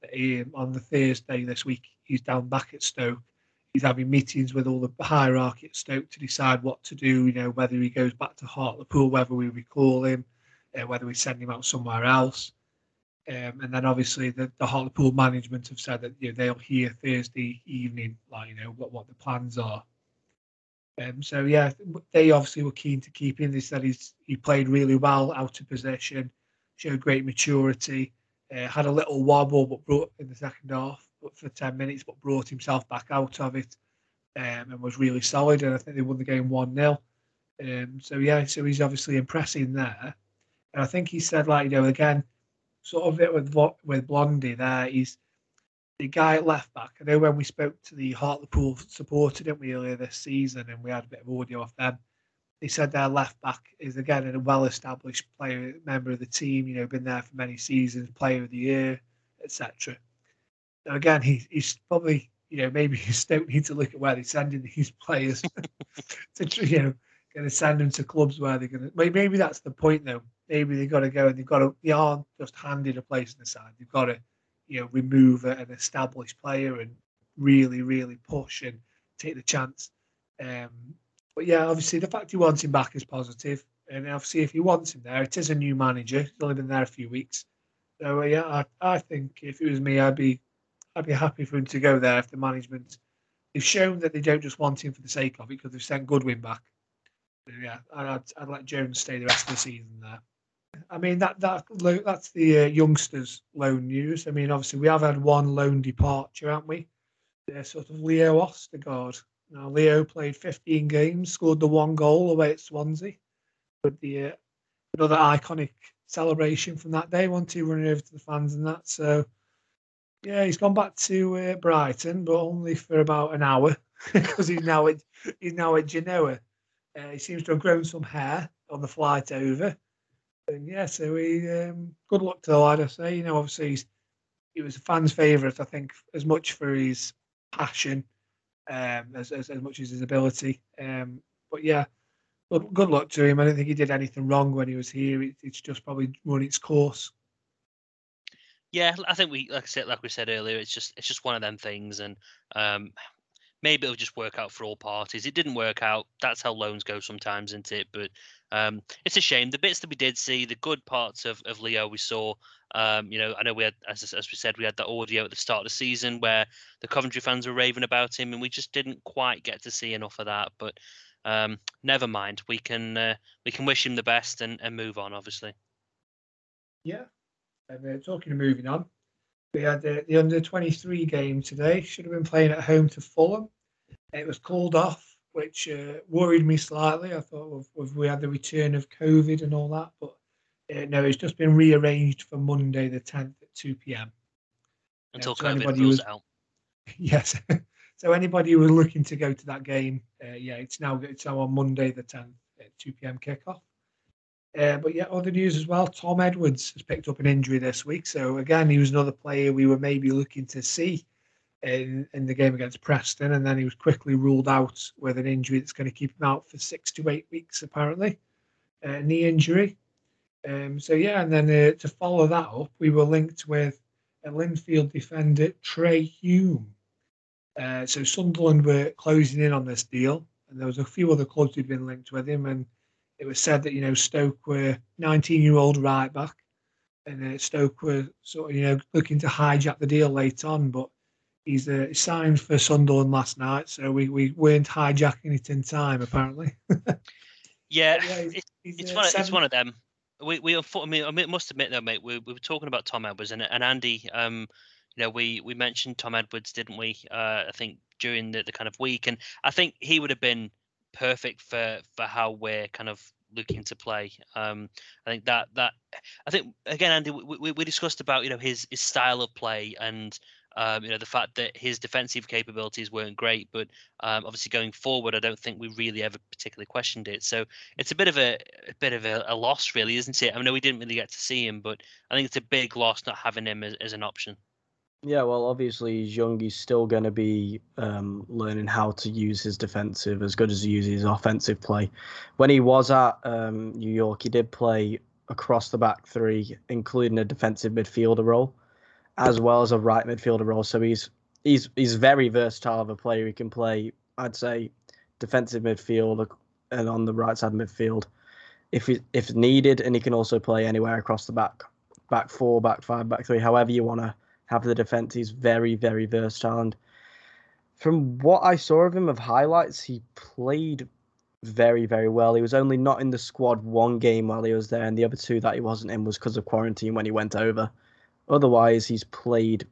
that he, on the Thursday this week he's down back at Stoke. He's having meetings with all the hierarchy at Stoke to decide what to do. You know whether he goes back to Hartlepool, whether we recall him, uh, whether we send him out somewhere else. Um, and then obviously the, the Hartlepool management have said that you know, they'll hear Thursday evening, like you know what, what the plans are. Um, so yeah, they obviously were keen to keep him. They said he's he played really well out of position, showed great maturity, uh, had a little wobble, but brought in the second half, for ten minutes, but brought himself back out of it, um, and was really solid. And I think they won the game one 0 um, So yeah, so he's obviously impressing there. And I think he said like you know again, sort of it with with Blondy there. He's the guy at left back. I know when we spoke to the Hartlepool supporter, didn't we, earlier this season, and we had a bit of audio off them. They said their left back is again a well-established player, member of the team. You know, been there for many seasons, player of the year, etc. Again, he, he's probably you know maybe you don't need to look at where they're sending these players to you know going to send them to clubs where they're going to. Maybe that's the point though. Maybe they've got to go and they've got to. They aren't just handed a place in the side. They've got to you know remove an established player and really really push and take the chance. Um, but yeah, obviously the fact he wants him back is positive, and obviously if he wants him there, it is a new manager. He's only been there a few weeks, so uh, yeah, I, I think if it was me, I'd be I'd be happy for him to go there if the management they've shown that they don't just want him for the sake of it because they've sent Goodwin back. yeah, I'd, I'd let Jones stay the rest of the season there. I mean that that that's the uh, youngsters loan news. I mean, obviously we have had one loan departure, haven't we? Uh, sort of Leo Ostigard. Now Leo played 15 games, scored the one goal away at Swansea, with the uh, another iconic celebration from that day. One two running over to the fans and that. So yeah, he's gone back to uh, Brighton, but only for about an hour because he's now at he's now at Genoa. Uh, he seems to have grown some hair on the flight over and yeah, so he um, good luck to the lad. I say, you know, obviously he was a fan's favourite. I think as much for his passion um, as, as, as much as his ability. Um, but yeah, good, good luck to him. I don't think he did anything wrong when he was here. It, it's just probably run its course. Yeah, I think we like I said, like we said earlier, it's just it's just one of them things, and um, maybe it'll just work out for all parties. It didn't work out. That's how loans go sometimes, isn't it? But um, it's a shame. The bits that we did see, the good parts of, of Leo, we saw. Um, you know, I know we had, as, as we said, we had that audio at the start of the season where the Coventry fans were raving about him, and we just didn't quite get to see enough of that. But um, never mind. We can uh, we can wish him the best and, and move on. Obviously. Yeah. Uh, talking of moving on, we had the, the under twenty three game today. Should have been playing at home to Fulham. It was called off which uh, worried me slightly. I thought we had the return of COVID and all that, but uh, no, it's just been rearranged for Monday the 10th at 2 p.m. Until uh, so COVID rules out. Yes. so anybody who was looking to go to that game, uh, yeah, it's now it's now on Monday the 10th at 2 p.m. kickoff. Uh, but yeah, other news as well. Tom Edwards has picked up an injury this week, so again, he was another player we were maybe looking to see in, in the game against Preston, and then he was quickly ruled out with an injury that's going to keep him out for six to eight weeks, apparently, uh, knee injury. Um, so yeah, and then uh, to follow that up, we were linked with a Linfield defender, Trai Hume. Uh, so Sunderland were closing in on this deal, and there was a few other clubs who'd been linked with him, and it was said that you know Stoke were 19-year-old right back, and uh, Stoke were sort of you know looking to hijack the deal late on, but he's uh, signed for Sunderland last night, so we, we weren't hijacking it in time apparently. yeah, yeah he's, he's, it's uh, one. Of, it's one of them. We we I mean, I must admit though, mate, we, we were talking about Tom Edwards and, and Andy. Um, you know, we we mentioned Tom Edwards, didn't we? Uh, I think during the, the kind of week, and I think he would have been perfect for for how we're kind of looking to play. Um, I think that that I think again, Andy, we, we, we discussed about you know his his style of play and um, you know the fact that his defensive capabilities weren't great, but um, obviously going forward, I don't think we really ever particularly questioned it. So it's a bit of a, a bit of a, a, loss, really, isn't it? I know we didn't really get to see him, but I think it's a big loss not having him as, as an option. Yeah, well, obviously he's young. He's still going to be um, learning how to use his defensive as good as he uses his offensive play. When he was at um, New York, he did play across the back three, including a defensive midfielder role as well as a right midfielder role. So he's he's he's very versatile of a player. He can play, I'd say, defensive midfield and on the right side midfield if he, if needed, and he can also play anywhere across the back, back four, back five, back three, however you want to have the defense. He's very very versatile. And from what I saw of him of highlights, he played very very well. He was only not in the squad one game while he was there, and the other two that he wasn't in was because of quarantine when he went over. Otherwise, he's played,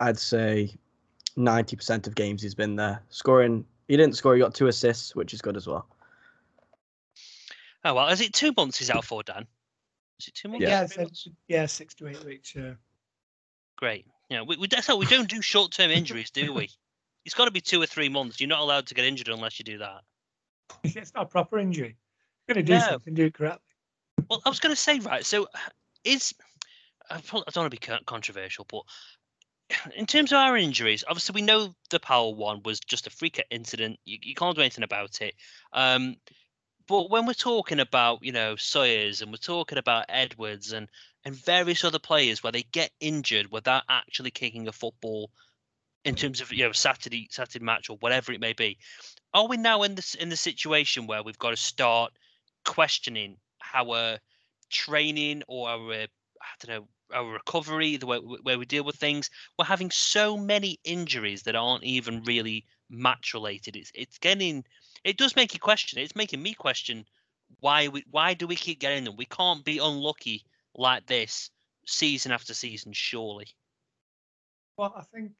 I'd say, 90% of games he's been there. Scoring, he didn't score, he got two assists, which is good as well. Oh, well, is it two months he's out for, Dan? Is it two months? Yeah, yeah, yeah six to eight weeks, yeah. Great. Yeah, we, we, that's how we don't do short term injuries, do we? It's got to be two or three months. You're not allowed to get injured unless you do that. it's not a proper injury. You're going to do no. something, do it correctly. Well, I was going to say, right, so is I don't want to be controversial, but in terms of our injuries, obviously we know the Powell one was just a freak incident. You, you can't do anything about it. Um, but when we're talking about, you know, Sawyers and we're talking about Edwards and and various other players where they get injured without actually kicking a football in terms of you know Saturday Saturday match or whatever it may be, are we now in this in the situation where we've got to start questioning how our training or our I don't know our recovery, the way where we deal with things. We're having so many injuries that aren't even really match related. It's it's getting it does make you question. It's making me question why we why do we keep getting them? We can't be unlucky like this season after season, surely. Well, I think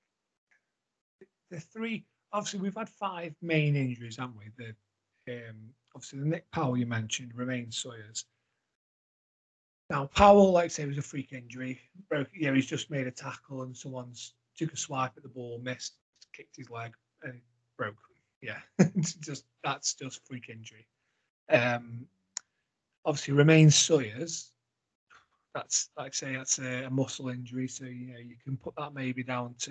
the three obviously we've had five main injuries, haven't we? The um, obviously the Nick Powell you mentioned, Romaine Sawyers. Now Powell, like I say, was a freak injury. Broke. Yeah, he's just made a tackle and someone's took a swipe at the ball, missed, kicked his leg, and broke. Yeah, just that's just freak injury. Um, obviously, Romaine Sawyers. That's like I say, that's a, a, muscle injury. So you know you can put that maybe down to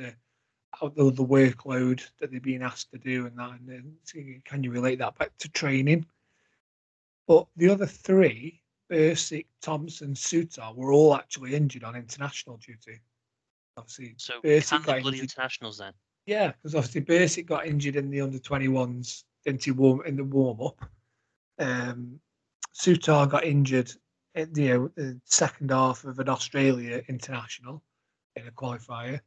the, the workload that they're being asked to do, and that. And then can you relate that back to training? But the other three, Bursik, Thompson, Souttar were all actually injured on international duty. Obviously, so Bursik got bloody injured. internationals then. Yeah, because obviously Bursik got injured in the under 21s, didn't he? Warm in the warm up. Um, Souttar got injured in the, uh, the second half of an Australia international in a qualifier.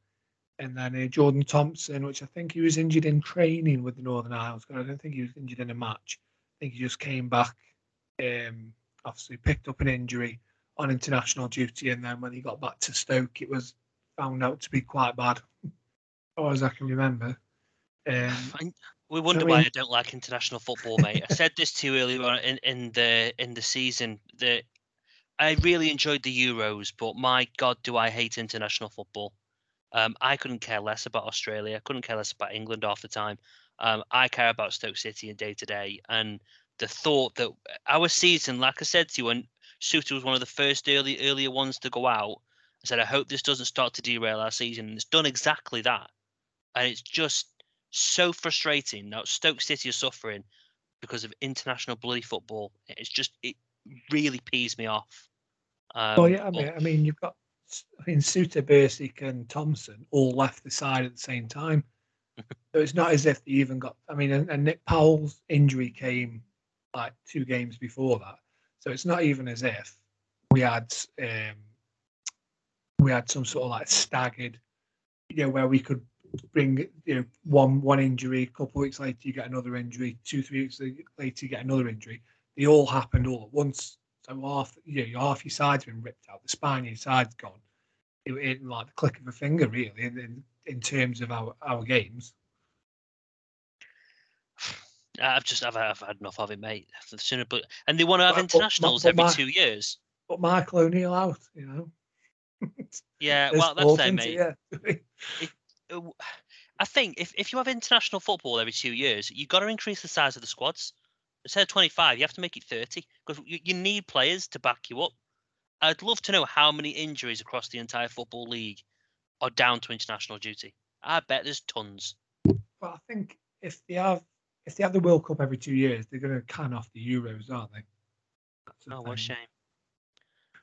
And then uh, Jordan Thompson, which I think he was injured in training with the Northern Isles. I don't think he was injured in a match. I think he just came back um, obviously picked up an injury on international duty, and then when he got back to Stoke, it was found out to be quite bad, far as I can remember. Um, we wonder why I don't like international football, mate. I said this to you earlier on in, in the in the season that I really enjoyed the Euros, but my God, do I hate international football. Um, I couldn't care less about Australia. I couldn't care less about England half the time. Um, I care about Stoke City and day to day. And the thought that our season, like I said to you, when Souttar was one of the first early earlier ones to go out, I said, I hope this doesn't start to derail our season. And it's done exactly that. And it's just so frustrating. Now Stoke City are suffering because of international bloody football. It's just it really pees me off. Um, well, yeah, I mean, I mean, you've got I mean, Souttar, Bursik, and Thompson all left the side at the same time. so it's not as if they even got. I mean, and, and Nick Powell's injury came like two games before that. So it's not even as if we had um, we had some sort of like staggered, you know, where we could bring you know one one injury, a couple weeks later you get another injury, two three weeks later you get another injury. They all happened all at once. So half you know half your side's been ripped out, the spine your side's gone. It, it like the click of a finger, really, in, in, in terms of our our games. I've just I've, I've had enough of it, mate. The Sooner, but and they want to have But- but- internationals but every my- two years. But Michael O'Neill out, you know. Yeah, well, that's it, mate. it, Yeah. w- Uh, I think if, if you have international football every two years, you've got to increase the size of the squads. Instead of 25, you have to make it 30 because you, you need players to back you up. I'd love to know how many injuries across the entire football league are down to international duty. I bet there's tons. But I think if they have if they have the World Cup every two years, they're going to can off the Euros, aren't they? That's Oh, what a shame.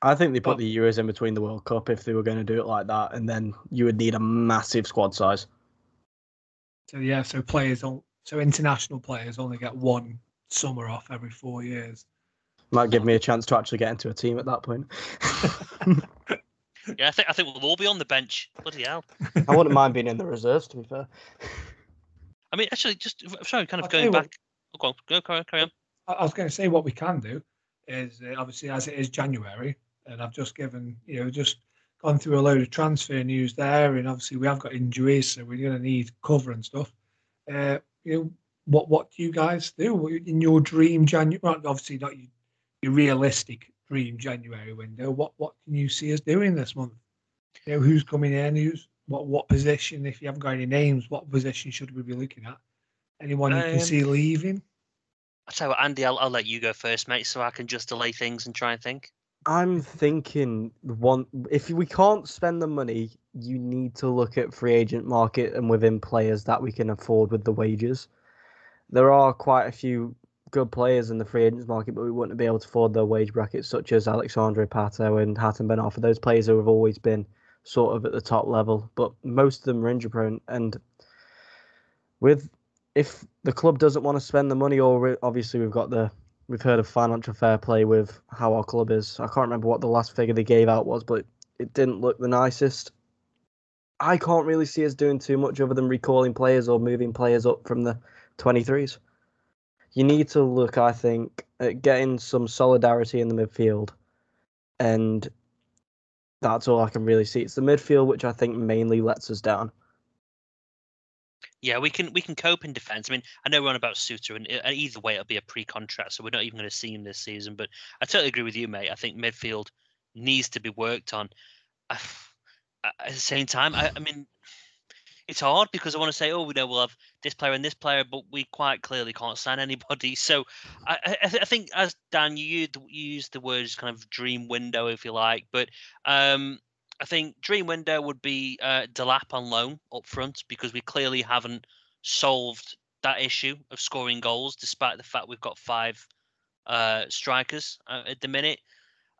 I think they put Well- the Euros in between the World Cup if they were going to do it like that, and then you would need a massive squad size. So yeah, so players don't. So international players only get one summer off every four years. Might give me a chance to actually get into a team at that point. Yeah, I think I think we'll all be on the bench. Bloody hell. I wouldn't mind being in the reserves, to be fair. I mean, actually, just sorry, kind of I'll tell going you what- back. Oh, go on, go carry on, carry on. I I was going to say what we can do is uh, obviously as it is January, and I've just given you know just gone through a load of transfer news there, and obviously we have got injuries, so we're going to need cover and stuff. Uh, you know what what do you guys do in your dream January? Well, obviously not your, your realistic dream January window. What what can you see us doing this month? You know who's coming in, who's what what position? If you haven't got any names, what position should we be looking at? Anyone you can Um, see leaving? I'll tell you what, Andy, I'll, I'll let you go first, mate, so I can just delay things and try and think. I'm thinking one if we can't spend the money, you need to look at free agent market and within players that we can afford with the wages. There are quite a few good players in the free agents market, but we wouldn't be able to afford their wage brackets, such as Alexandre Pato and Hatem Ben Arfa. Those players who have always been sort of at the top level, but most of them are injury prone. And with if the club doesn't want to spend the money, or obviously we've got the we've heard of financial fair play with how our club is. I can't remember what the last figure they gave out was, but it didn't look the nicest. I can't really see us doing too much other than recalling players or moving players up from the 23s. You need to look, I think, at getting some solidarity in the midfield, and that's all I can really see. It's the midfield which I think mainly lets us down. Yeah, we can we can cope in defence. I mean, I know we're on about Souttar, and uh, either way, it'll be a pre-contract, so we're not even going to see him this season. But I totally agree with you, mate. I think midfield needs to be worked on. At the same time, I, I mean, it's hard because I want to say, oh, we know we'll have this player and this player, but we quite clearly can't sign anybody. So I, I, I think, as Dan, you used, you used the words kind of dream window, if you like, but um, I think dream window would be uh, Delap on loan up front because we clearly haven't solved that issue of scoring goals, despite the fact we've got five uh, strikers uh, at the minute.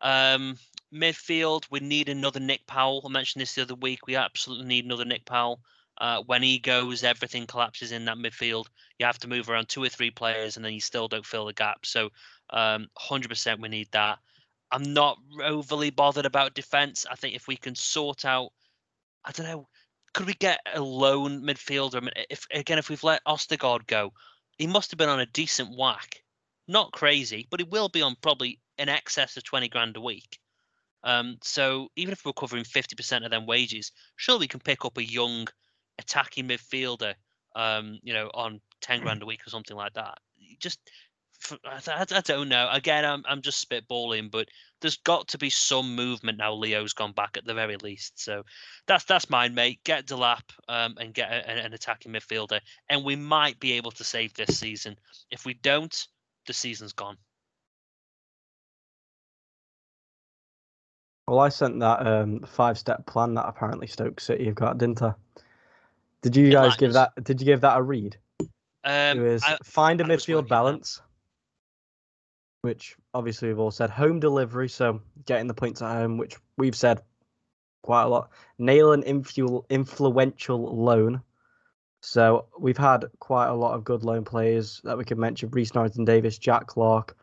Um, midfield, we need another Nick Powell. I mentioned this the other week. We absolutely need another Nick Powell. Uh, when he goes, everything collapses in that midfield. You have to move around two or three players, and then you still don't fill the gap. So, um, 100% we need that. I'm not overly bothered about defense. I think if we can sort out, I don't know, could we get a lone midfielder? I mean, if again, if we've let Ostigard go, he must have been on a decent whack. Not crazy, but he will be on probably in excess of 20 grand a week. Um, so even if we're covering 50% of them wages, sure we can pick up a young attacking midfielder, um, you know, on 10 grand a week or something like that. Just, I, I- I don't know. Again, I'm, I'm just spitballing, but there's got to be some movement now. Leo's gone back at the very least. So that's that's mine, mate. Get Delap um, and get a, an attacking midfielder, and we might be able to save this season. If we don't, the season's gone. Well, I sent that um, five-step plan that apparently Stoke City have got, didn't I? Did you guys give that? Did you give that a read? Um, it was I- find a I midfield balance, which obviously we've all said home delivery, so getting the points at home, which we've said quite a lot. Nail an influ- influential loan. So we've had quite a lot of good loan players that we could mention: Rhys Norrington-Davies, Jack Clarke.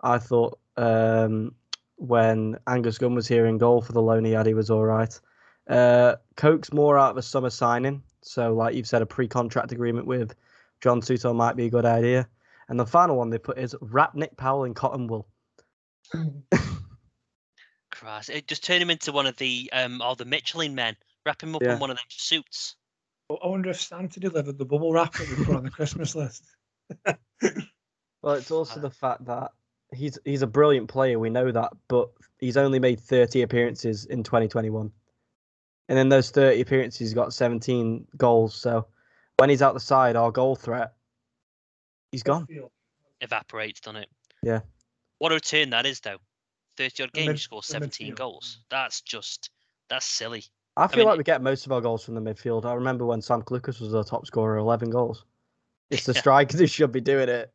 I thought um, when Angus Gunn was here in goal for the loan he had, he was all right. Uh, Coke's more out of a summer signing, so like you've said, a pre-contract agreement with John Souttar might be a good idea. And the final one they put is wrap Nick Powell in cotton wool. Christ, it just turn him into one of the um, or the Michelin men. Wrap him up Yeah. in one of them suits. I wonder if Santa delivered the bubble wrap that we put on the Christmas list. Well, it's also the fact that he's he's a brilliant player. We know that, but he's only made 30 appearances in 2021, and in those 30 appearances, he's got 17 goals. So when he's out the side, our goal threat, he's gone. Midfield. Evaporates, doesn't it? Yeah. What a return that is, though. 30 odd The games, mid- you score 17 midfield. goals. That's just, that's silly. I feel mean, like we get most of our goals from the midfield. I remember when Sam Clucas was our top scorer, 11 goals. It's the Yeah. strikers who should be doing it.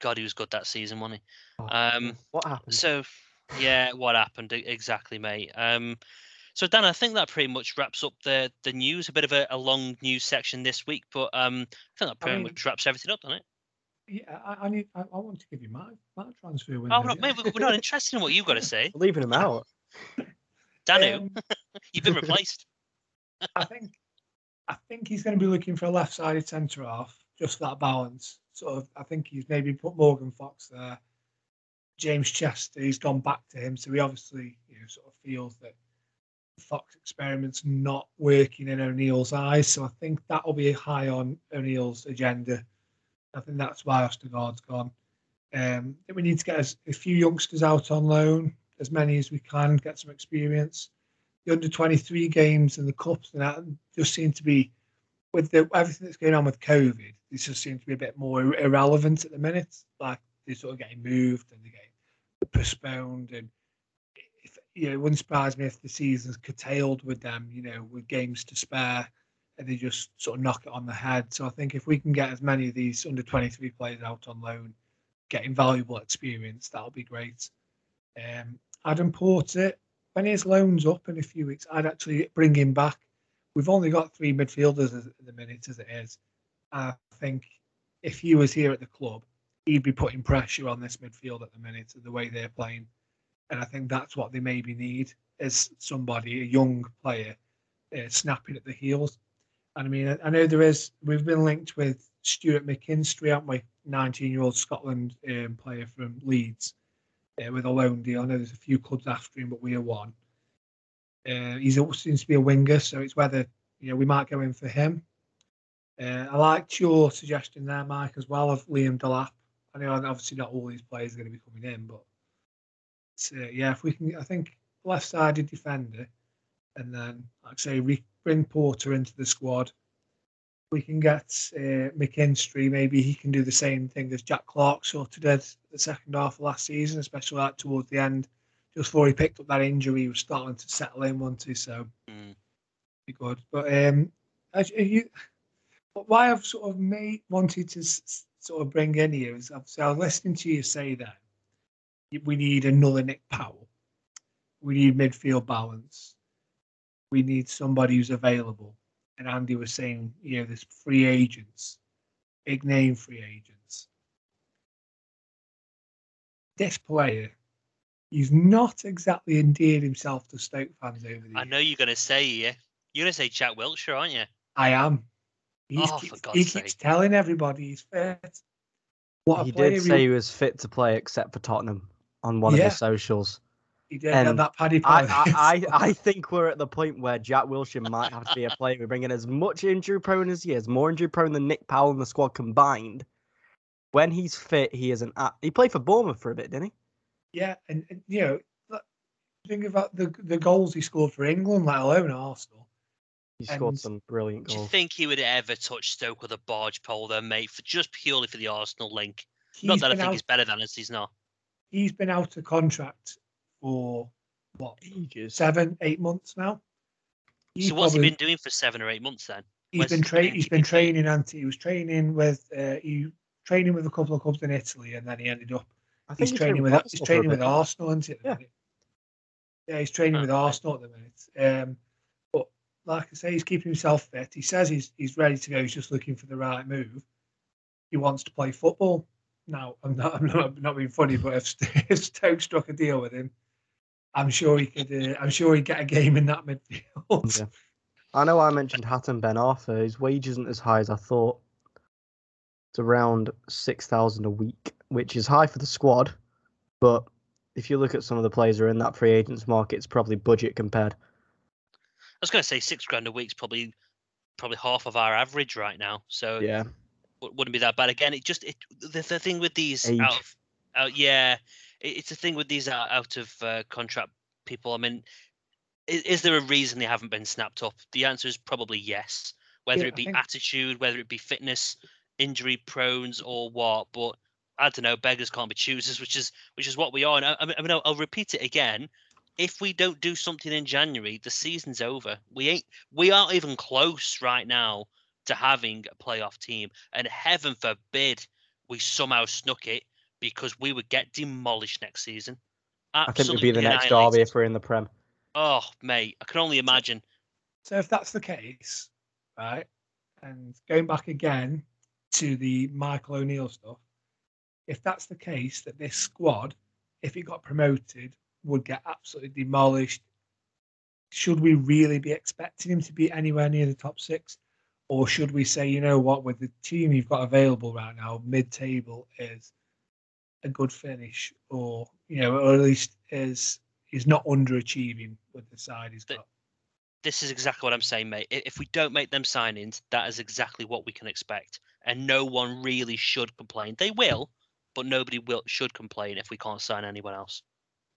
God, he was good that season, wasn't he? Oh, Um, what happened? So, yeah, what happened exactly, mate? Um, so Dan, I think that pretty much wraps up the the news. A bit of a, a long news section this week, but um, I think that pretty mean- much wraps everything up, doesn't it? Yeah, I, I need. I, I want to give you my my transfer window. Oh, no, mate, we- we're not interested in what you've got to say, We're leaving him out. Danu. Um, You've been replaced. I think I think he's going to be looking for a left-sided centre half, just for that balance. Sort of, I think he's maybe put Morgan Fox there. James Chester, he's gone back to him, so he obviously you know sort of feels that the Fox experiment's not working in O'Neill's eyes. So I think that will be high on O'Neill's agenda. I think that's why Ostigard's gone. Um, we need to get a few youngsters out on loan, as many as we can, get some experience the under 23 games and the cups and that just seem to be with the, everything that's going on with COVID. These just seems to be a bit more irrelevant at the minute. Like they're sort of getting moved and they're getting postponed. And you know, it wouldn't surprise me if the season's curtailed with them. You know, with games to spare, and they just sort of knock it on the head. So I think if we can get as many of these under 23 players out on loan, getting valuable experience, that'll be great. Um, Adam Porter, when his loan's up in a few weeks, I'd actually bring him back. We've only got three midfielders at the minute as it is. I think if he was here at the club, he'd be putting pressure on this midfield at the minute, the way they're playing. And I think that's what they maybe need is somebody, a young player, uh, snapping at the heels. And I mean, I- know there is, we've been linked with Stuart McKinstry, haven't we? 19 year old Scotland um, player from Leeds uh, with a loan deal. I know there's a few clubs after him, but we are one. Uh, always seems to be a winger, so it's whether you know we might go in for him. Uh, I liked your suggestion there, Mike, as well of Liam Delap. I know obviously not all these players are going to be coming in, but it's, uh, yeah, if we can, I think left-sided defender, and then like I say, re- bring Porter into the squad. We can get uh, McKinstry. Maybe he can do the same thing as Jack Clarke sort of did the second half of last season, especially like towards the end, just before he picked up that injury. He was starting to settle in, wasn't he? So Mm. be good. But um, are you, but why I've sort of made wanted to sort of bring in here is obviously I was listening to you say that we need another Nick Powell. We need midfield balance. We need somebody who's available. And Andy was saying, you know, there's free agents, big name free agents. This player, he's not exactly endeared himself to Stoke fans over the years. I know you're going to say, yeah. You're going to say Jack Wilshere, aren't you? I am. He's Oh, for keeps, God's he sake. keeps telling everybody he's fit. What a He player did say he was fit to play except for Tottenham on one of Yeah. his socials. he did have and that Paddy I, I, I, I think we're at the point where Jack Wilshere might have to be a player. We're bringing as much injury prone as he is, more injury prone than Nick Powell and the squad combined. When he's fit, he is an. a- He played for Bournemouth for a bit, didn't he? yeah, and, and you know, think about the the goals he scored for England, let alone Arsenal. He scored And- some brilliant goals. Do you think he would ever touch Stoke with a barge pole, though, mate? For just purely for the Arsenal link. He's Not that I think out, he's better than us. He's not. He's been out of contract for what Ages. seven, eight months now. He so what's probably- he been doing for seven or eight months then? He's Where's been training. he's been training, and he was training with uh, he training with a couple of clubs in Italy, and then he ended up I think he's training with he's Arsenal for a training with bit. Arsenal, isn't he? Yeah. Yeah, he's training with Okay. Arsenal at the minute. Um, but like I say, he's keeping himself fit. He says he's he's ready to go. He's just looking for the right move. He wants to play football. Now, I'm not I'm not, not being funny, but if, if Stoke struck a deal with him, I'm sure he could. Uh, I'm sure he'd get a game in that midfield. Yeah. I know I mentioned Hatem Ben Arfa. His wage isn't as high as I thought. It's around six thousand a week, which is high for the squad. But if you look at some of the players who are in that free agents market, it's probably budget compared. I was going to say six grand a week's probably probably half of our average right now. So Yeah. Wouldn't be that bad. Again, it just it, the, the thing with these Age. out, of, out yeah, it, it's a thing with these out, out of uh, contract people. I mean, is, is there a reason they haven't been snapped up? The answer is probably yes. Whether Yeah, it be think- attitude, whether it be fitness, injury prones, or what, but I don't know. Beggars can't be choosers, which is which is what we are. And I, I mean, I'll, I'll repeat it again. If we don't do something in January, the season's over. We ain't. We aren't even close right now to having a playoff team. And heaven forbid we somehow snuck it because we would get demolished next season. I think we'd be the next derby if we're in the Prem. Oh, mate, I can only imagine. So if that's the case, right, and going back again to the Michael O'Neill stuff, if that's the case that this squad, if it got promoted, would get absolutely demolished, should we really be expecting him to be anywhere near the top six? Or should we say, you know what, with the team you've got available right now, mid table is a good finish, or you know, or at least is is not underachieving with the side he's got. This is exactly what I'm saying, mate. If we don't make them signings, that is exactly what we can expect. And no one really should complain. They will, but nobody will should complain if we can't sign anyone else.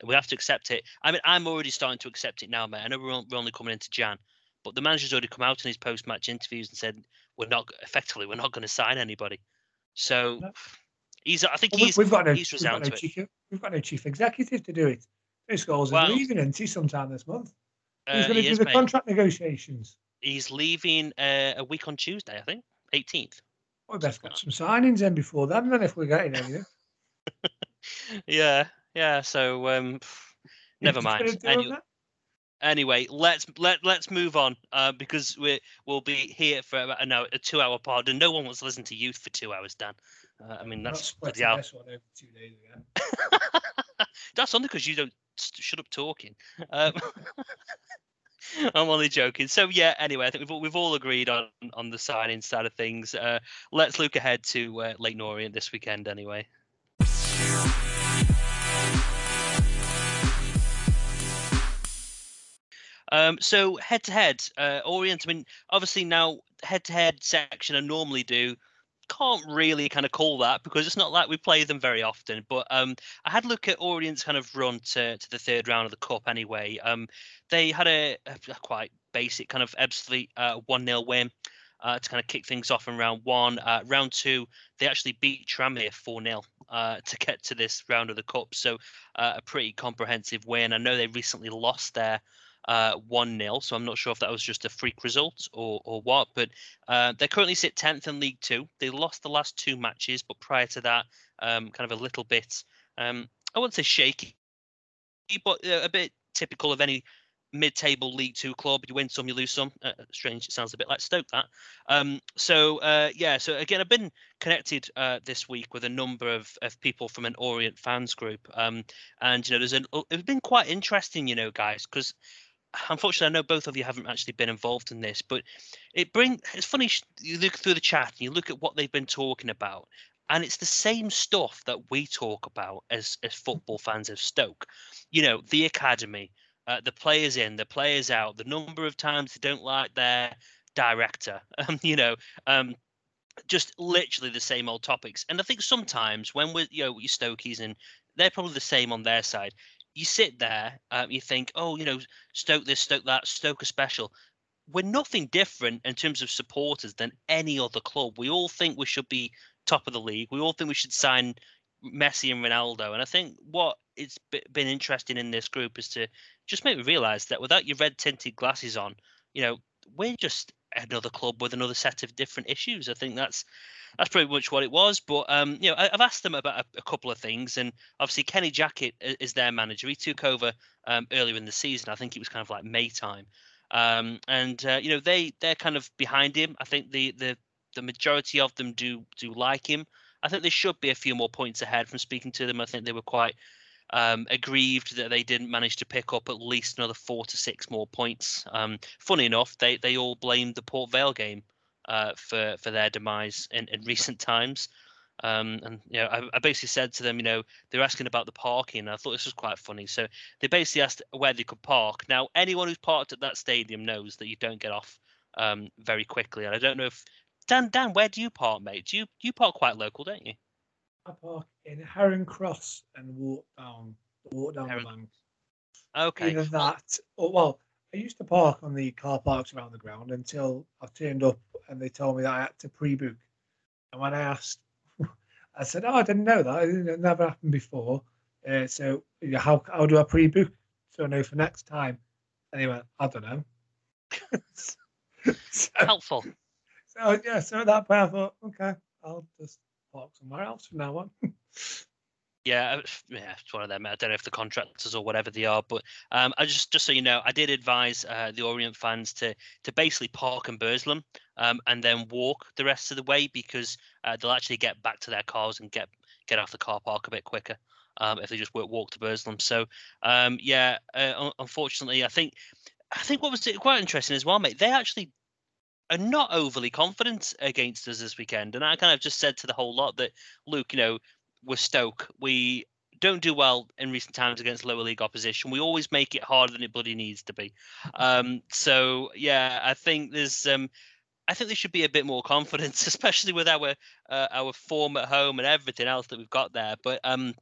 We have to accept it. I mean, I'm already starting to accept it now, mate. I know we're only coming into Jan, but the manager's already come out in his post-match interviews and said we're not effectively we're not going to sign anybody. So he's. I think Well, he's. we've got no, he's we've got no to it. chief, we've got no chief executive to do it. Chris Scholes Well, is leaving, isn't he, sometime this month? He's Uh, going to he do is, the mate. contract negotiations. He's leaving uh, a week on Tuesday, I think, 18th. We best get some signings in before then, then if we're getting anything. yeah, yeah. So um, never mind. do Any- that? Anyway, let's let let's move on uh, because we we'll be here for about an hour, a two-hour pod, and no one wants to listen to youth for two hours, Dan. Uh, I mean, that's bloody hell. one over two days again. That's only because you don't st- shut up talking. Um, I'm only joking. So yeah. Anyway, I think we've all, we've all agreed on on the signing side of things. Uh, let's look ahead to uh, Leyton Orient this weekend. Anyway. Um, so head to head, uh, Orient. I mean, obviously now head to head section I normally do can't really kind of call that because it's not like we play them very often. But um, I had a look at Orient's kind of run to, to the third round of the cup anyway. Um, they had a, a quite basic kind of uh, one 0 win. Uh, to kind of kick things off in round one. Uh, round two, they actually beat Tranmere 4 0 uh, to get to this round of the Cup. So, uh, a pretty comprehensive win. I know they recently lost their uh, 1 0, so I'm not sure if that was just a freak result or, or what. But uh, they currently sit 10th in League Two. They lost the last two matches, but prior to that, um, kind of a little bit, um, I wouldn't say shaky, but uh, a bit typical of any mid-table League Two club. You win some, you lose some. Uh, strange, it sounds a bit like Stoke that. Um, so uh, yeah, so again, I've been connected uh, this week with a number of, of people from an Orient fans group, um, and you know, there's an it's been quite interesting, you know, guys, because unfortunately, I know both of you haven't actually been involved in this, but it bring it's funny. You look through the chat and you look at what they've been talking about, and it's the same stuff that we talk about as as football fans of Stoke. You know, the academy, uh, the players in, the players out, the number of times they don't like their director. Um, you know, um, just literally the same old topics. And I think sometimes when we're you know you Stokies and they're probably the same on their side. You sit there, um, you think, oh, you know, Stoke this, Stoke that, Stoke a special. We're nothing different in terms of supporters than any other club. We all think we should be top of the league. We all think we should sign Messi and Ronaldo. And I think what it's been interesting in this group is to just make me realise that without your red tinted glasses on, you know, we're just another club with another set of different issues. I think that's that's pretty much what it was. But um, you know, I, I've asked them about a, a couple of things, and obviously Kenny Jackett is their manager. He took over um, earlier in the season. I think it was kind of like May time, um, and uh, you know they they're kind of behind him. I think the the the majority of them do do like him. I think they should be a few more points ahead from speaking to them. I think they were quite um, aggrieved that they didn't manage to pick up at least another four to six more points. Um, funny enough, they they all blamed the Port Vale game uh, for for their demise in, in recent times. Um, and you know, I, I basically said to them, you know, they're asking about the parking. I thought this was quite funny. So they basically asked where they could park. Now, anyone who's parked at that stadium knows that you don't get off um, very quickly. And I don't know if Dan, Dan, where do you park, mate? Do you you park quite local, don't you? I park in Heron Cross and walk down walk down Heron- the bank. Okay. Either that, or well, I used to park on the car parks around the ground until I turned up and they told me that I had to pre-book. And when I asked, I said, "Oh, I didn't know that. It never happened before. Uh, so yeah, how how do I pre-book so I know for next time?" And he went, "I don't know." so, Helpful. so yeah, so at that point I thought, okay, I'll just park somewhere else from now on. Yeah, uh, yeah, it's one of them. I don't know if the contractors or whatever they are, but um, I just just so you know, I did advise uh, the Orient fans to to basically park in Burslem um, and then walk the rest of the way because uh, they'll actually get back to their cars and get get off the car park a bit quicker um, if they just walk, walk to Burslem. So um, yeah, uh, unfortunately, I think I think what was quite interesting as well, mate. They actually are not overly confident against us this weekend, and I kind of just said to the whole lot that Luke, you know, we're Stoke. We don't do well in recent times against lower league opposition. We always make it harder than it bloody needs to be. Um, so yeah, I think there's um, I think there should be a bit more confidence, especially with our uh, our form at home and everything else that we've got there. But um,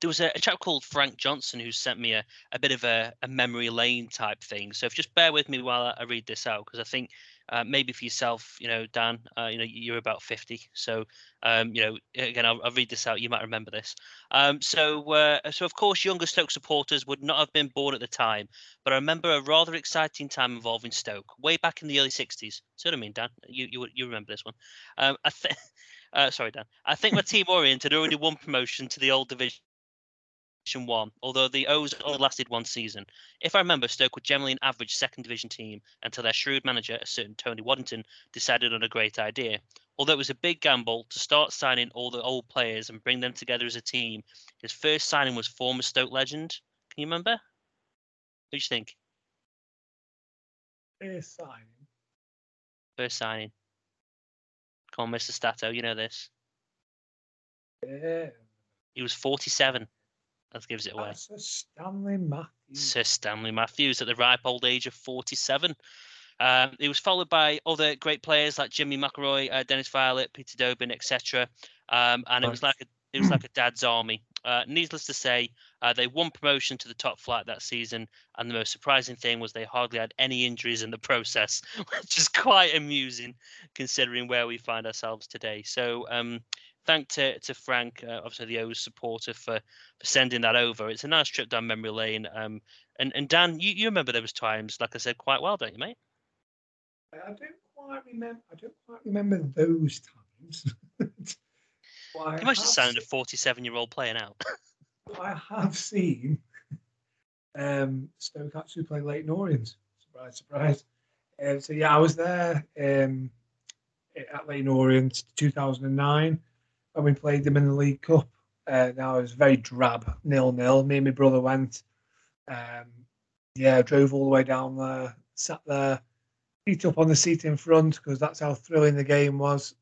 there was a, a chap called Frank Johnson who sent me a, a bit of a, a memory lane type thing. So if just bear with me while I, I read this out, because I think uh, maybe for yourself, you know, Dan, uh, you know, you're about 50. So, um, you know, again, I'll, I'll read this out. You might remember this. Um, so, uh, so of course, younger Stoke supporters would not have been born at the time, but I remember a rather exciting time involving Stoke way back in the early 60s. See what I mean, Dan? You you, you remember this one? Um, I think. Uh, sorry, Dan. I think my team Orient had already won promotion to the old division one, although the O's only lasted one season. If I remember, Stoke were generally an average second division team until their shrewd manager, a certain Tony Waddington, decided on a great idea. Although it was a big gamble to start signing all the old players and bring them together as a team, his first signing was former Stoke legend. Can you remember? Who do you think? First signing. First signing. Come on, Mr. Stato, you know this. Yeah, He was 47. That gives it away. a Stanley Matthews. Sir Stanley Matthews at the ripe old age of 47. Um, he was followed by other great players like Jimmy McIlroy, uh, Dennis Viollet, Peter Dobing, etc. Um, and it was like a it was like a dad's army. Uh, needless to say, uh, they won promotion to the top flight that season, and the most surprising thing was they hardly had any injuries in the process, which is quite amusing considering where we find ourselves today. So, um, thank to to Frank, uh, obviously the O's supporter, for for sending that over. It's a nice trip down memory lane. Um, and and Dan, you, you remember those times, like I said, quite well, don't you, mate? I don't quite remember. I don't quite remember those times. I You must have sounded a 47 year old playing out. I have seen um, Stoke actually play Leyton Orient. Surprise, surprise. Um, so yeah, I was there um, at Leyton Orient 2009 when we played them in the League Cup. Uh, now it was very drab, nil nil. Me and my brother went. Um, yeah, drove all the way down there, sat there, feet up on the seat in front because that's how thrilling the game was.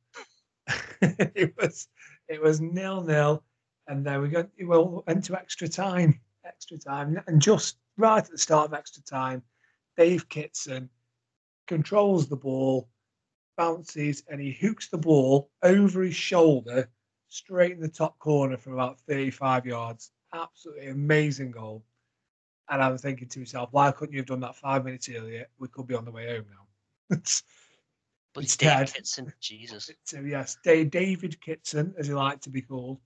it was it was nil nil, and then we got well went to extra time, extra time, and just right at the start of extra time, Dave Kitson controls the ball, bounces, and he hooks the ball over his shoulder straight in the top corner from about 35 yards. Absolutely amazing goal. And I was thinking to myself, why couldn't you have done that five minutes earlier? We could be on the way home now. But It's dead. Kitson. Jesus. So yes, David Kitson, as he liked to be called,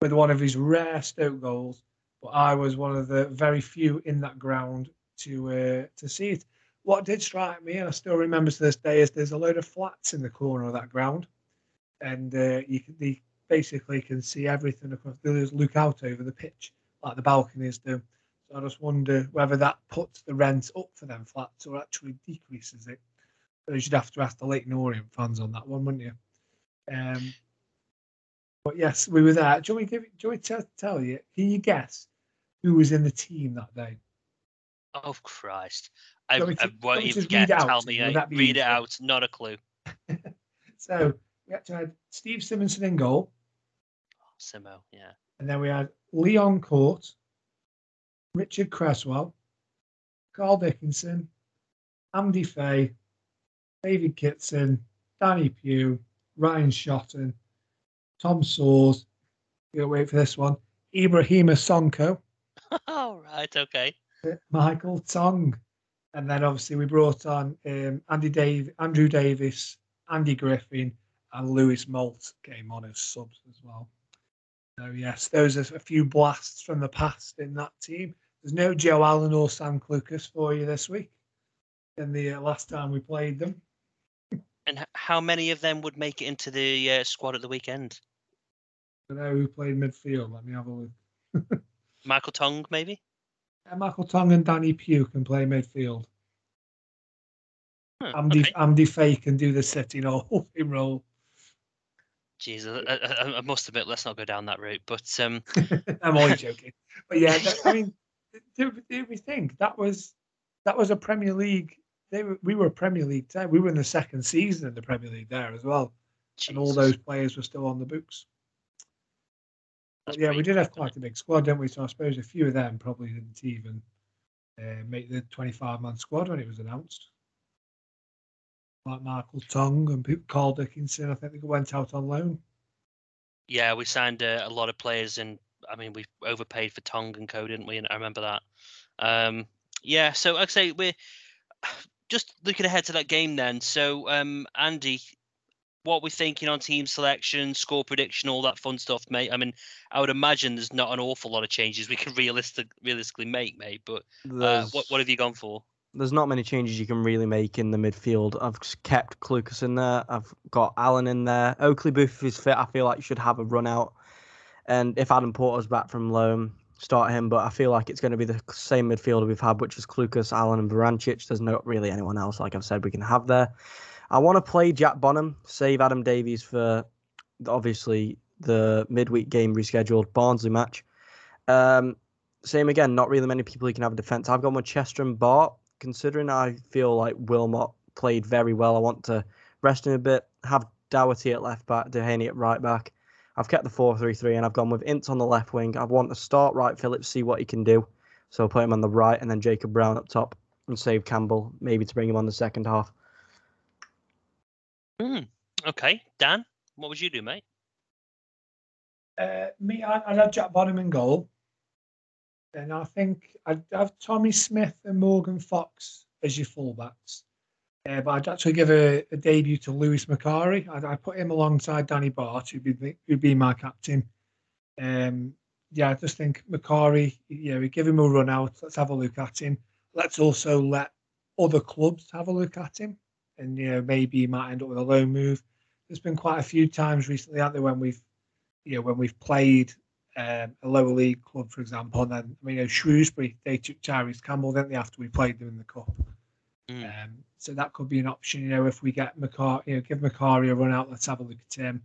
with one of his rare Stoke goals. But I was one of the very few in that ground to uh, to see it. What did strike me, and I still remember to this day, is there's a load of flats in the corner of that ground, and uh, you can they basically can see everything across. They just look out over the pitch like the balconies do. So I just wonder whether that puts the rent up for them flats or actually decreases it. So you should have to ask the Leyton Orient fans on that one, wouldn't you? Um, but yes, we were there. Do you want me to, give, do you want me to tell you? Can you guess who was in the team that day? Oh, Christ. I, Do you want me to- I you won't even just get. read it out Tell me. you? Would that be Read it out. Not a clue. So we had Steve Simonsen in goal, Simo, yeah. and then we had Leon Cort, Richard Cresswell, Carl Dickinson, Amdy Faye, David Kitson, Danny Pugh, Ryan Shotton, Tom Soares. You wait for this one. Ibrahima Sonko, All right, okay. Michael Tong, and then obviously we brought on um, Andy Dave, Andrew Davies, Andy Griffin, and Louis Moult came on as subs as well. So yes, those are a few blasts from the past in that team. There's no Joe Allen or Sam Clucas for you this week. Than the uh, last time we played them. And how many of them would make it into the uh, squad at the weekend? I know who played midfield. Let me have a look. Michael Tong, maybe? Uh, Michael Tong and Danny Pugh can play midfield. Huh, Andy okay. Amdy Faye can do the sitting or holding role. Jesus, I, I, I must admit, let's not go down that route. But um, I'm only joking. But yeah, that, I mean, do, do we think that was that was a Premier League? They were, we were Premier League team. We were in the second season in the Premier League there as well, and all those players were still on the books. But yeah, we did have quite a big squad, didn't we? So I suppose a few of them probably didn't even uh, make the 25 man squad when it was announced. Like Michael Tong and people, Carl Dickinson, I think they went out on loan. Yeah, we signed uh, a lot of players, and I mean, we overpaid for Tong and Co, didn't we? And I remember that. Um, yeah, so I'd say we're just looking ahead to that game then. So, um, Andy, what we're thinking on team selection, score prediction, all that fun stuff, mate. I mean, I would imagine there's not an awful lot of changes we can realistic, realistically make, mate. But uh, what what have you gone for? There's not many changes you can really make in the midfield. I've kept Clucas in there. I've got Allen in there. Oakley-Boothe, is fit, I feel like should have a run out. And if Adam Porter's back from loan, start him. But I feel like it's going to be the same midfielder we've had, which is Clucas, Allen, and Vrancic. There's not really anyone else, like I've said, we can have there. I want to play Jack Bonham, save Adam Davies for obviously the midweek game rescheduled Barnsley match. Um, same again, not really many people who can have a defence. I've gone with Chester and Batth, considering I feel like Wilmot played very well. I want to rest him a bit, have Doughty at left back, Duhaney at right back. I've kept the 4 3 3 and I've gone with Ince on the left wing. I want to start Wright Phillips, see what he can do. So I'll put him on the right and then Jacob Brown up top and save Campbell, maybe to bring him on the second half. Hmm. Okay, Dan, what would you do, mate? Uh, me, I, I'd have Jack Bonham in goal. Then I think I'd have Tommy Smith and Morgan Fox as your fullbacks. Uh, but I'd actually give a, a debut to Lewis Macari. I'd, I'd put him alongside Danny Batth, who'd be who'd be my captain. Um, yeah, I just think Macari, know, we give him a run out. Let's have a look at him. Let's also let other clubs have a look at him, and you know maybe he might end up with a loan move. There's been quite a few times recently, out there, when we've you know, when we've played um, a lower league club, for example, and then I mean, you know, Shrewsbury, they took Tyrese Campbell, didn't they, after we played them in the cup? Mm. Um, so that could be an option, you know, if we get Macari, you know, give Macari a run out, let's have a look at him.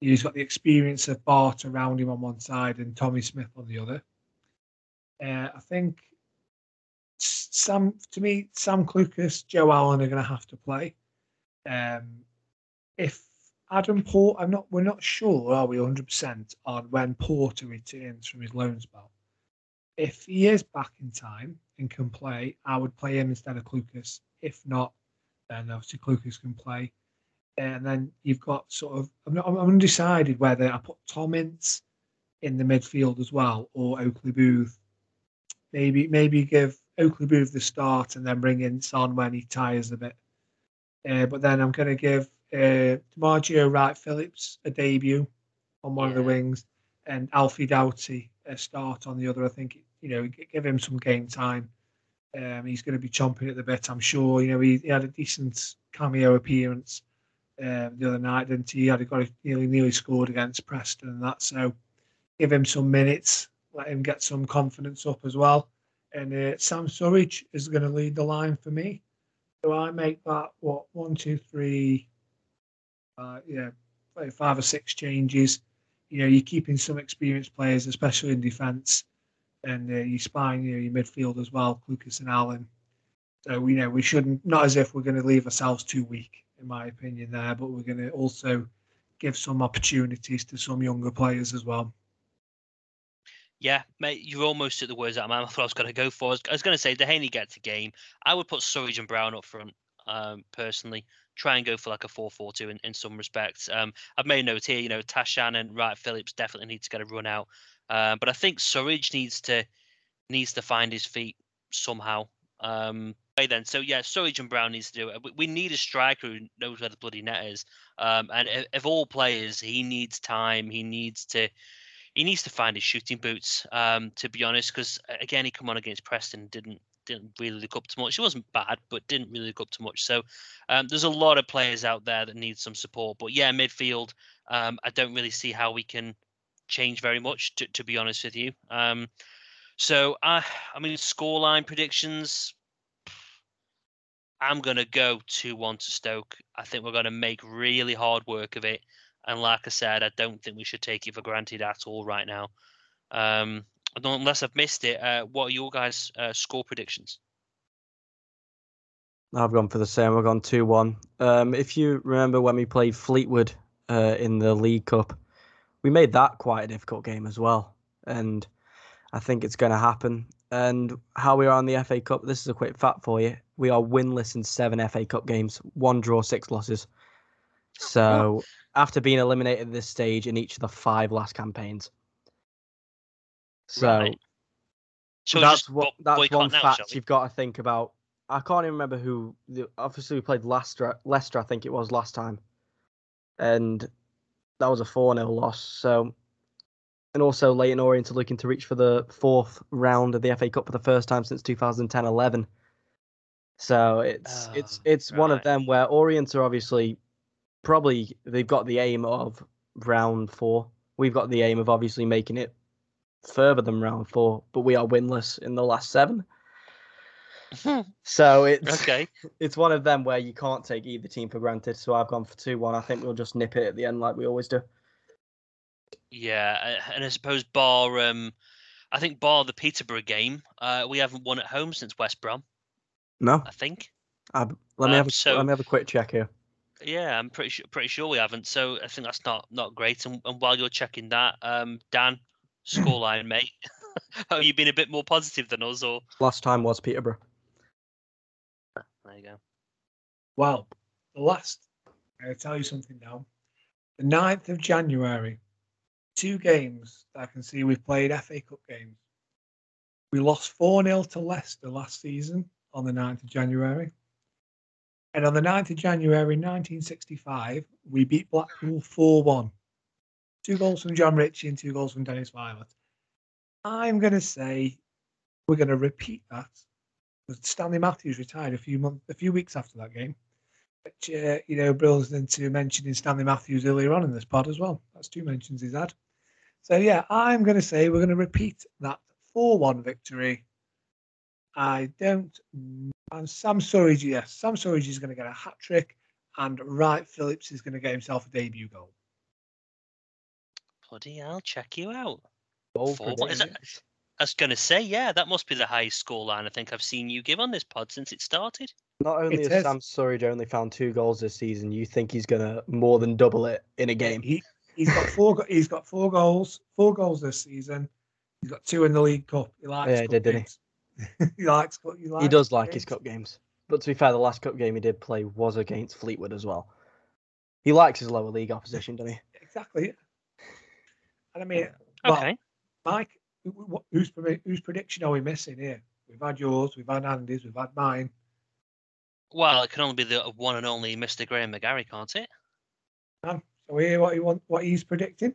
He's got the experience of Batth around him on one side and Tommy Smith on the other. Uh, I think Sam, to me, Sam Clucas, Joe Allen are going to have to play. Um, if Adam Port, I'm not. We're not sure, are we, 100 percent on when Porter returns from his loan spell. If he is back in time and can play, I would play him instead of Clucas. If not, then obviously Clucas can play. And then you've got sort of. I'm, not, I'm undecided whether I put Tom Ince in the midfield as well or Oakley-Boothe. Maybe maybe give Oakley-Boothe the start and then bring Ince on when he tires a bit. Uh, but then I'm going to give uh, D'Margio Wright Phillips a debut on one of the wings and Alfie Doughty a start on the other. I think, you know, give him some game time. Um, he's going to be chomping at the bit, I'm sure. You know, he, he had a decent cameo appearance um, the other night, didn't he? He had got a, nearly nearly scored against Preston and that. So give him some minutes, let him get some confidence up as well. And uh, Sam Surridge is going to lead the line for me. So I make that what one, two, three, uh, yeah, five or six changes. You know, you're keeping some experienced players, especially in defence, and uh, you spine, you know, your midfield as well, Lucas and Allen. So you know, we shouldn't not as if we're going to leave ourselves too weak, in my opinion, there, but we're going to also give some opportunities to some younger players as well. Yeah, mate, you're almost at the words out of mouth. What I was going to go for. I was, I was going to say the Duhaney gets a game. I would put Surridge and Brown up front. Um, personally, try and go for like a 4-4-2 in, in some respects. Um, I've made a note here. You know, Tashan and Wright Phillips definitely need to get a run out. Uh, but I think Surridge needs to needs to find his feet somehow. Um, then, so yeah, Surridge and Brown needs to do it. We need a striker who knows where the bloody net is. Um, and of all players, he needs time. He needs to he needs to find his shooting boots. Um, to be honest, because again, he come on against Preston, didn't didn't really look up to much. He wasn't bad, but didn't really look up to much. So um, there's a lot of players out there that need some support. But yeah, midfield, um, I don't really see how we can change very much. To, to be honest with you, um, so I, I mean, scoreline predictions. I'm gonna go two one to Stoke. I think we're gonna make really hard work of it. And like I said, I don't think we should take it for granted at all right now. Um, unless I've missed it, uh, what are your guys' uh, score predictions? I've gone for the same. I've gone 2 1. Um, if you remember when we played Fleetwood uh, in the League Cup, we made that quite a difficult game as well. And I think it's going to happen. And how we are on the FA Cup, this is a quick fact for you. We are winless in seven FA Cup games, one draw, six losses. So after being eliminated at this stage in each of the five last campaigns. So, right. so that's what that's one now, fact you've got to think about. I can't even remember who. The, obviously, we played Leicester. Leicester, I think it was last time, and that was a four 0 loss. So, and also Leyton Orient are looking to reach for the fourth round of the FA Cup for the first time since 2010-11. So it's it's it's right. one of them where Orient are obviously probably they've got the aim of round four. We've got the aim of obviously making it further than round four, but we are winless in the last seven. so it's okay. It's one of them where you can't take either team for granted. So I've gone for two one. I think we'll just nip it at the end like we always do. Yeah, and I suppose bar um, I think bar the Peterborough game, uh, we haven't won at home since West Brom. No, I think. Uh, let me um, have a, so, let me have a quick check here. Yeah, I'm pretty sure pretty sure we haven't. So I think that's not not great. And, and while you're checking that, um, Dan, Mm. scoreline, mate. Have you been a bit more positive than us, or last time was Peterborough? There you go. Well, the last. I'm going to tell you something now. The 9th of January, two games that I can see we've played FA Cup games. We lost 4 0 to Leicester last season on the 9th of January. And on the 9th of January 1965, we beat Blackpool 4 1. Two goals from John Ritchie and two goals from Dennis Viollet. I'm going to say we're going to repeat that. Stanley Matthews retired a few months, a few weeks after that game, which uh, you know brilliant into mentioning Stanley Matthews earlier on in this pod as well. That's two mentions he's had. So yeah, I'm going to say we're going to repeat that 4-1 victory. I don't and Sam Surridge, yes, Sam Surridge is going to get a hat trick, and Wright Phillips is going to get himself a debut goal. Bloody hell, check you out. Four, what is it? I was going to say, yeah, that must be the highest scoreline I think I've seen you give on this pod since it started. Not only has Sam Surridge only found two goals this season, you think he's going to more than double it in a game. He, he's got four. he's got four goals. Four goals this season. He's got two in the League Cup. He likes yeah, he did, didn't he? he likes. He, likes he does like games. his cup games. But to be fair, the last cup game he did play was against Fleetwood as well. He likes his lower league opposition, doesn't he? Exactly. And I mean, okay, Mike, whose whose prediction are we missing here? We've had yours, we've had Andy's, we've had mine. Well, it can only be the one and only Mr. Graham McGarry, can't it? Um, so we hear what he want, what he's predicting.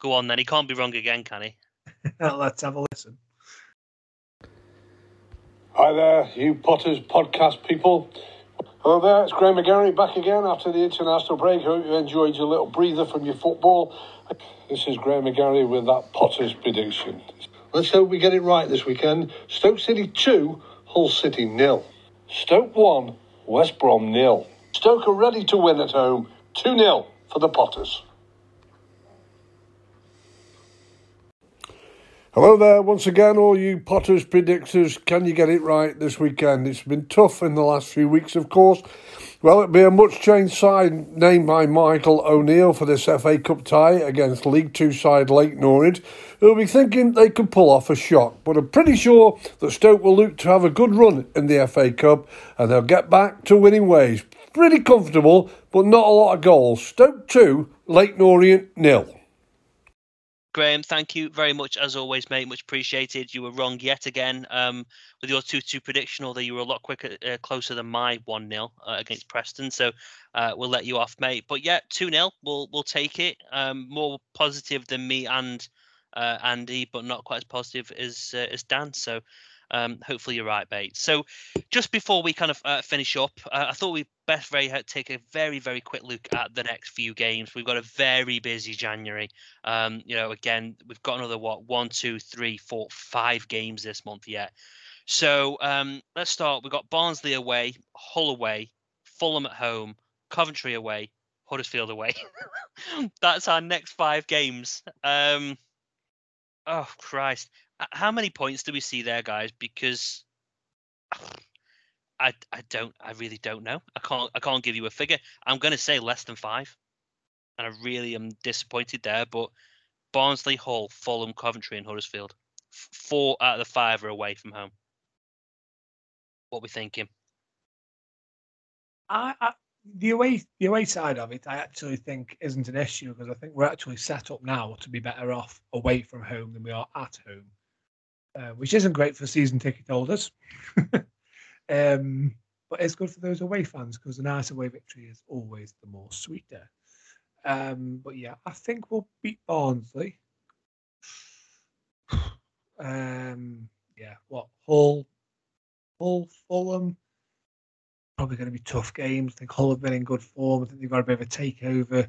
Go on then. He can't be wrong again, can he? Let's have a listen. Hi there, you Potters podcast people. Hello there, it's Graham McGarry back again after the international break. I Hope you enjoyed your little breather from your football. This is Graham McGarry with that Potters prediction. Let's hope we get it right this weekend. Stoke City 2, Hull City nil. Stoke 1, West Brom nil. Stoke are ready to win at home 2 0 for the Potters. Hello there, once again, all you Potters predictors. Can you get it right this weekend? It's been tough in the last few weeks, of course. Well, it'll be a much changed side named by Michael O'Neill for this FA Cup tie against League Two side Lake Orient, who'll be thinking they could pull off a shock. But I'm pretty sure that Stoke will look to have a good run in the FA Cup and they'll get back to winning ways. Pretty comfortable, but not a lot of goals. Stoke 2, Lake Orient nil. Graham, thank you very much as always, mate. Much appreciated. You were wrong yet again um, with your two-two prediction, although you were a lot quicker, uh, closer than my one 0 uh, against Preston. So uh, we'll let you off, mate. But yeah, two 0 We'll we'll take it. Um, more positive than me and uh, Andy, but not quite as positive as uh, as Dan. So um, hopefully you're right, mate. So just before we kind of uh, finish up, uh, I thought we'd best very take a very very quick look at the next few games. We've got a very busy January. Um, you know, again, we've got another what one, two, three, four, five games this month yet. So um, let's start. We've got Barnsley away, Hull away, Fulham at home, Coventry away, Huddersfield away. That's our next five games. Um, oh Christ! How many points do we see there, guys? Because I I don't I really don't know. I can't I can't give you a figure. I'm going to say less than five, and I really am disappointed there. But Barnsley, Hull, Fulham, Coventry, and Huddersfield, four out of the five are away from home. What we thinking? I, I the away the away side of it, I actually think isn't an issue because I think we're actually set up now to be better off away from home than we are at home, uh, which isn't great for season ticket holders. um, but it's good for those away fans because a nice away victory is always the more sweeter. Um, but yeah, I think we'll beat Barnsley. Um, yeah, what Hull, Hull, Fulham probably going to be tough games. I think Hull have been in good form. I think they've got a bit of a takeover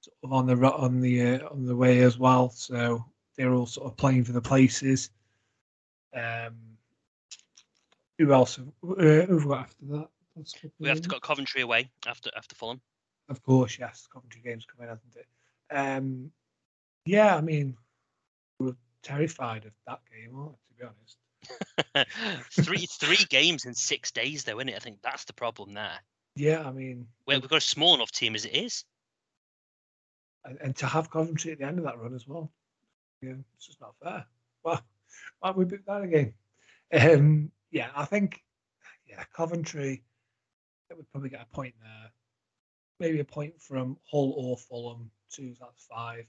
sort of on the on the uh, on the way as well. So they're all sort of playing for the places. Um, who else? Uh, who've got after that? we have to got Coventry away after after Fulham. Of course, yes. Coventry games coming, hasn't it? Um, yeah, I mean, we are terrified of that game, aren't we, to be honest? three three games in six days, though, isn't it? I think that's the problem there. Yeah, I mean, well, we've got a small enough team as it is, and, and to have Coventry at the end of that run as well. Yeah, it's just not fair. Well, why we beat that again? Um, yeah, I think yeah, Coventry. That would probably get a point there. Maybe a point from Hull or Fulham. Two, that's five,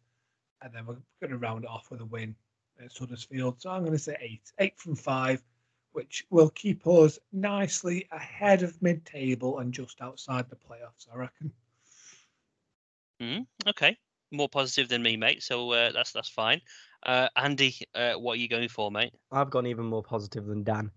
and then we're going to round it off with a win at Huddersfield. So I'm going to say eight, eight from five, which will keep us nicely ahead of mid-table and just outside the playoffs. I reckon. Mm, okay, more positive than me, mate. So uh, that's that's fine. Uh, Andy, uh, what are you going for, mate? I've gone even more positive than Dan.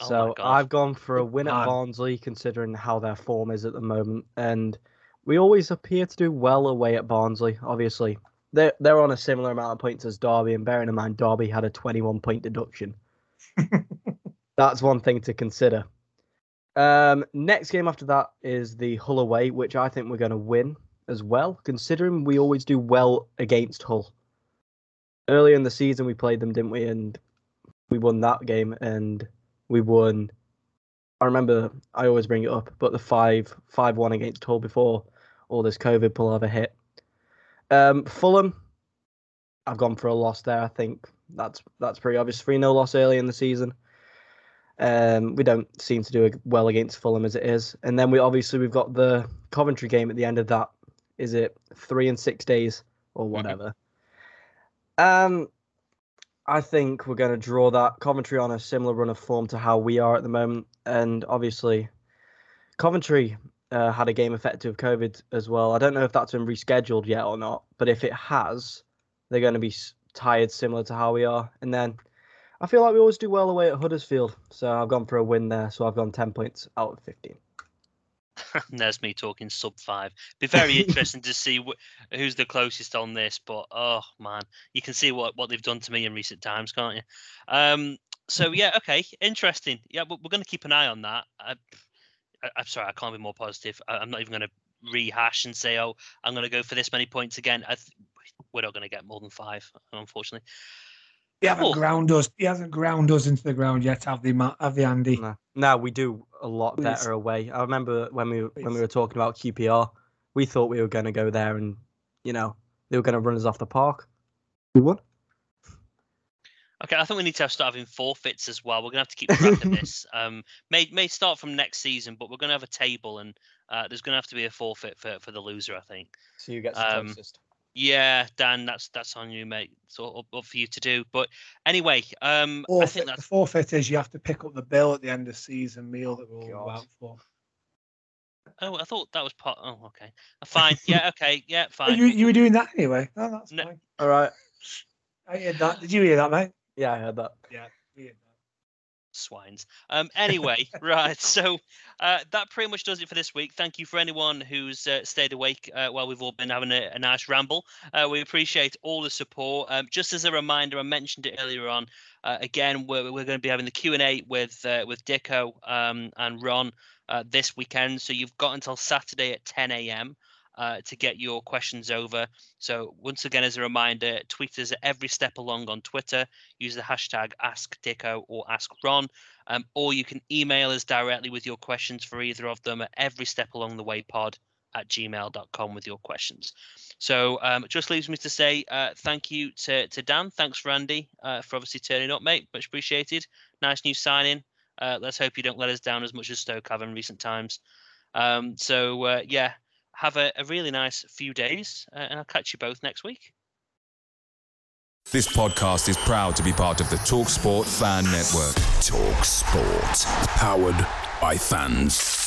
Oh so I've gone for a win at Barnsley, considering how their form is at the moment, and we always appear to do well away at Barnsley. Obviously, they're they're on a similar amount of points as Derby, and bearing in mind Derby had a 21 point deduction. That's one thing to consider. Um, next game after that is the Hull away, which I think we're going to win as well, considering we always do well against Hull. Earlier in the season, we played them, didn't we? And we won that game, and we won. I remember I always bring it up, but the five five one against Hull before all this COVID palaver hit. Um, Fulham, I've gone for a loss there. I think that's that's pretty obvious. Three 0 loss early in the season. Um, we don't seem to do well against Fulham as it is, and then we obviously we've got the Coventry game at the end of that. Is it three and six days or whatever? Um, I think we're going to draw that Coventry on a similar run of form to how we are at the moment, and obviously Coventry uh, had a game affected with COVID as well. I don't know if that's been rescheduled yet or not, but if it has, they're going to be tired similar to how we are. And then I feel like we always do well away at Huddersfield, so I've gone for a win there. So I've gone ten points out of fifteen. There's me talking sub five. Be very interesting to see wh- who's the closest on this. But oh man, you can see what, what they've done to me in recent times, can't you? Um, so yeah, okay, interesting. Yeah, we're going to keep an eye on that. I, I'm sorry, I can't be more positive. I, am not even going to rehash and say, oh, I'm going to go for this many points again. Th- we're not going to get more than five, unfortunately. He hasn't Oh. ground us. He hasn't ground us into the ground yet. Have the Ma- have the Andy? No, no, we do a lot Please. better away. I remember when we when we were talking about QPR, we thought we were going to go there and you know they were going to run us off the park. We won. Okay, I think we need to have start having forfeits as well. We're gonna have to keep track of this. Um, may may start from next season, but we're gonna have a table, and uh, there's gonna have to be a forfeit for for the loser. I think. So you get Um, closest. Yeah, Dan, that's that's on you, mate. So up, up for you to do. But anyway, um, I Forfeit, think the forfeit is you have to pick up the bill at the end of season meal that we're all God. out for. Oh, I thought that was part. Oh, okay. Uh, Fine. Yeah. Okay. Yeah. Oh, Fine. you you were doing that anyway. No, that's No. fine. All right. I heard that. Did you hear that, mate? Yeah, I heard that. Yeah. We heard that. swines. Um, anyway, right. So uh, that pretty much does it for this week. Thank you for anyone who's uh, stayed awake uh, while we've all been having a, a nice ramble. Uh, we appreciate all the support. Um, just as a reminder, I mentioned it earlier on. Uh, again, we're, we're going to be having the Q and A with uh, with Dicko um, and Ron uh, this weekend. So you've got until Saturday at 10 a.m. Uh, to get your questions over. So once again, as a reminder, tweet us every step along on Twitter. Use the hashtag AskDicko or AskRon. Um, or you can email us directly with your questions for either of them at every step along the way pod at gmail.com with your questions. So um, it just leaves me to say uh, thank you to, to Dan. Thanks, Randy, uh, for obviously turning up, mate. Much appreciated. Nice new signing. Uh, let's hope you don't let us down as much as Stoke have in recent times. Um, so, uh, yeah, have a, a really nice few days, uh, and I'll catch you both next week. This podcast is proud to be part of the TalkSport Fan Network. Talk Sport. Powered by fans.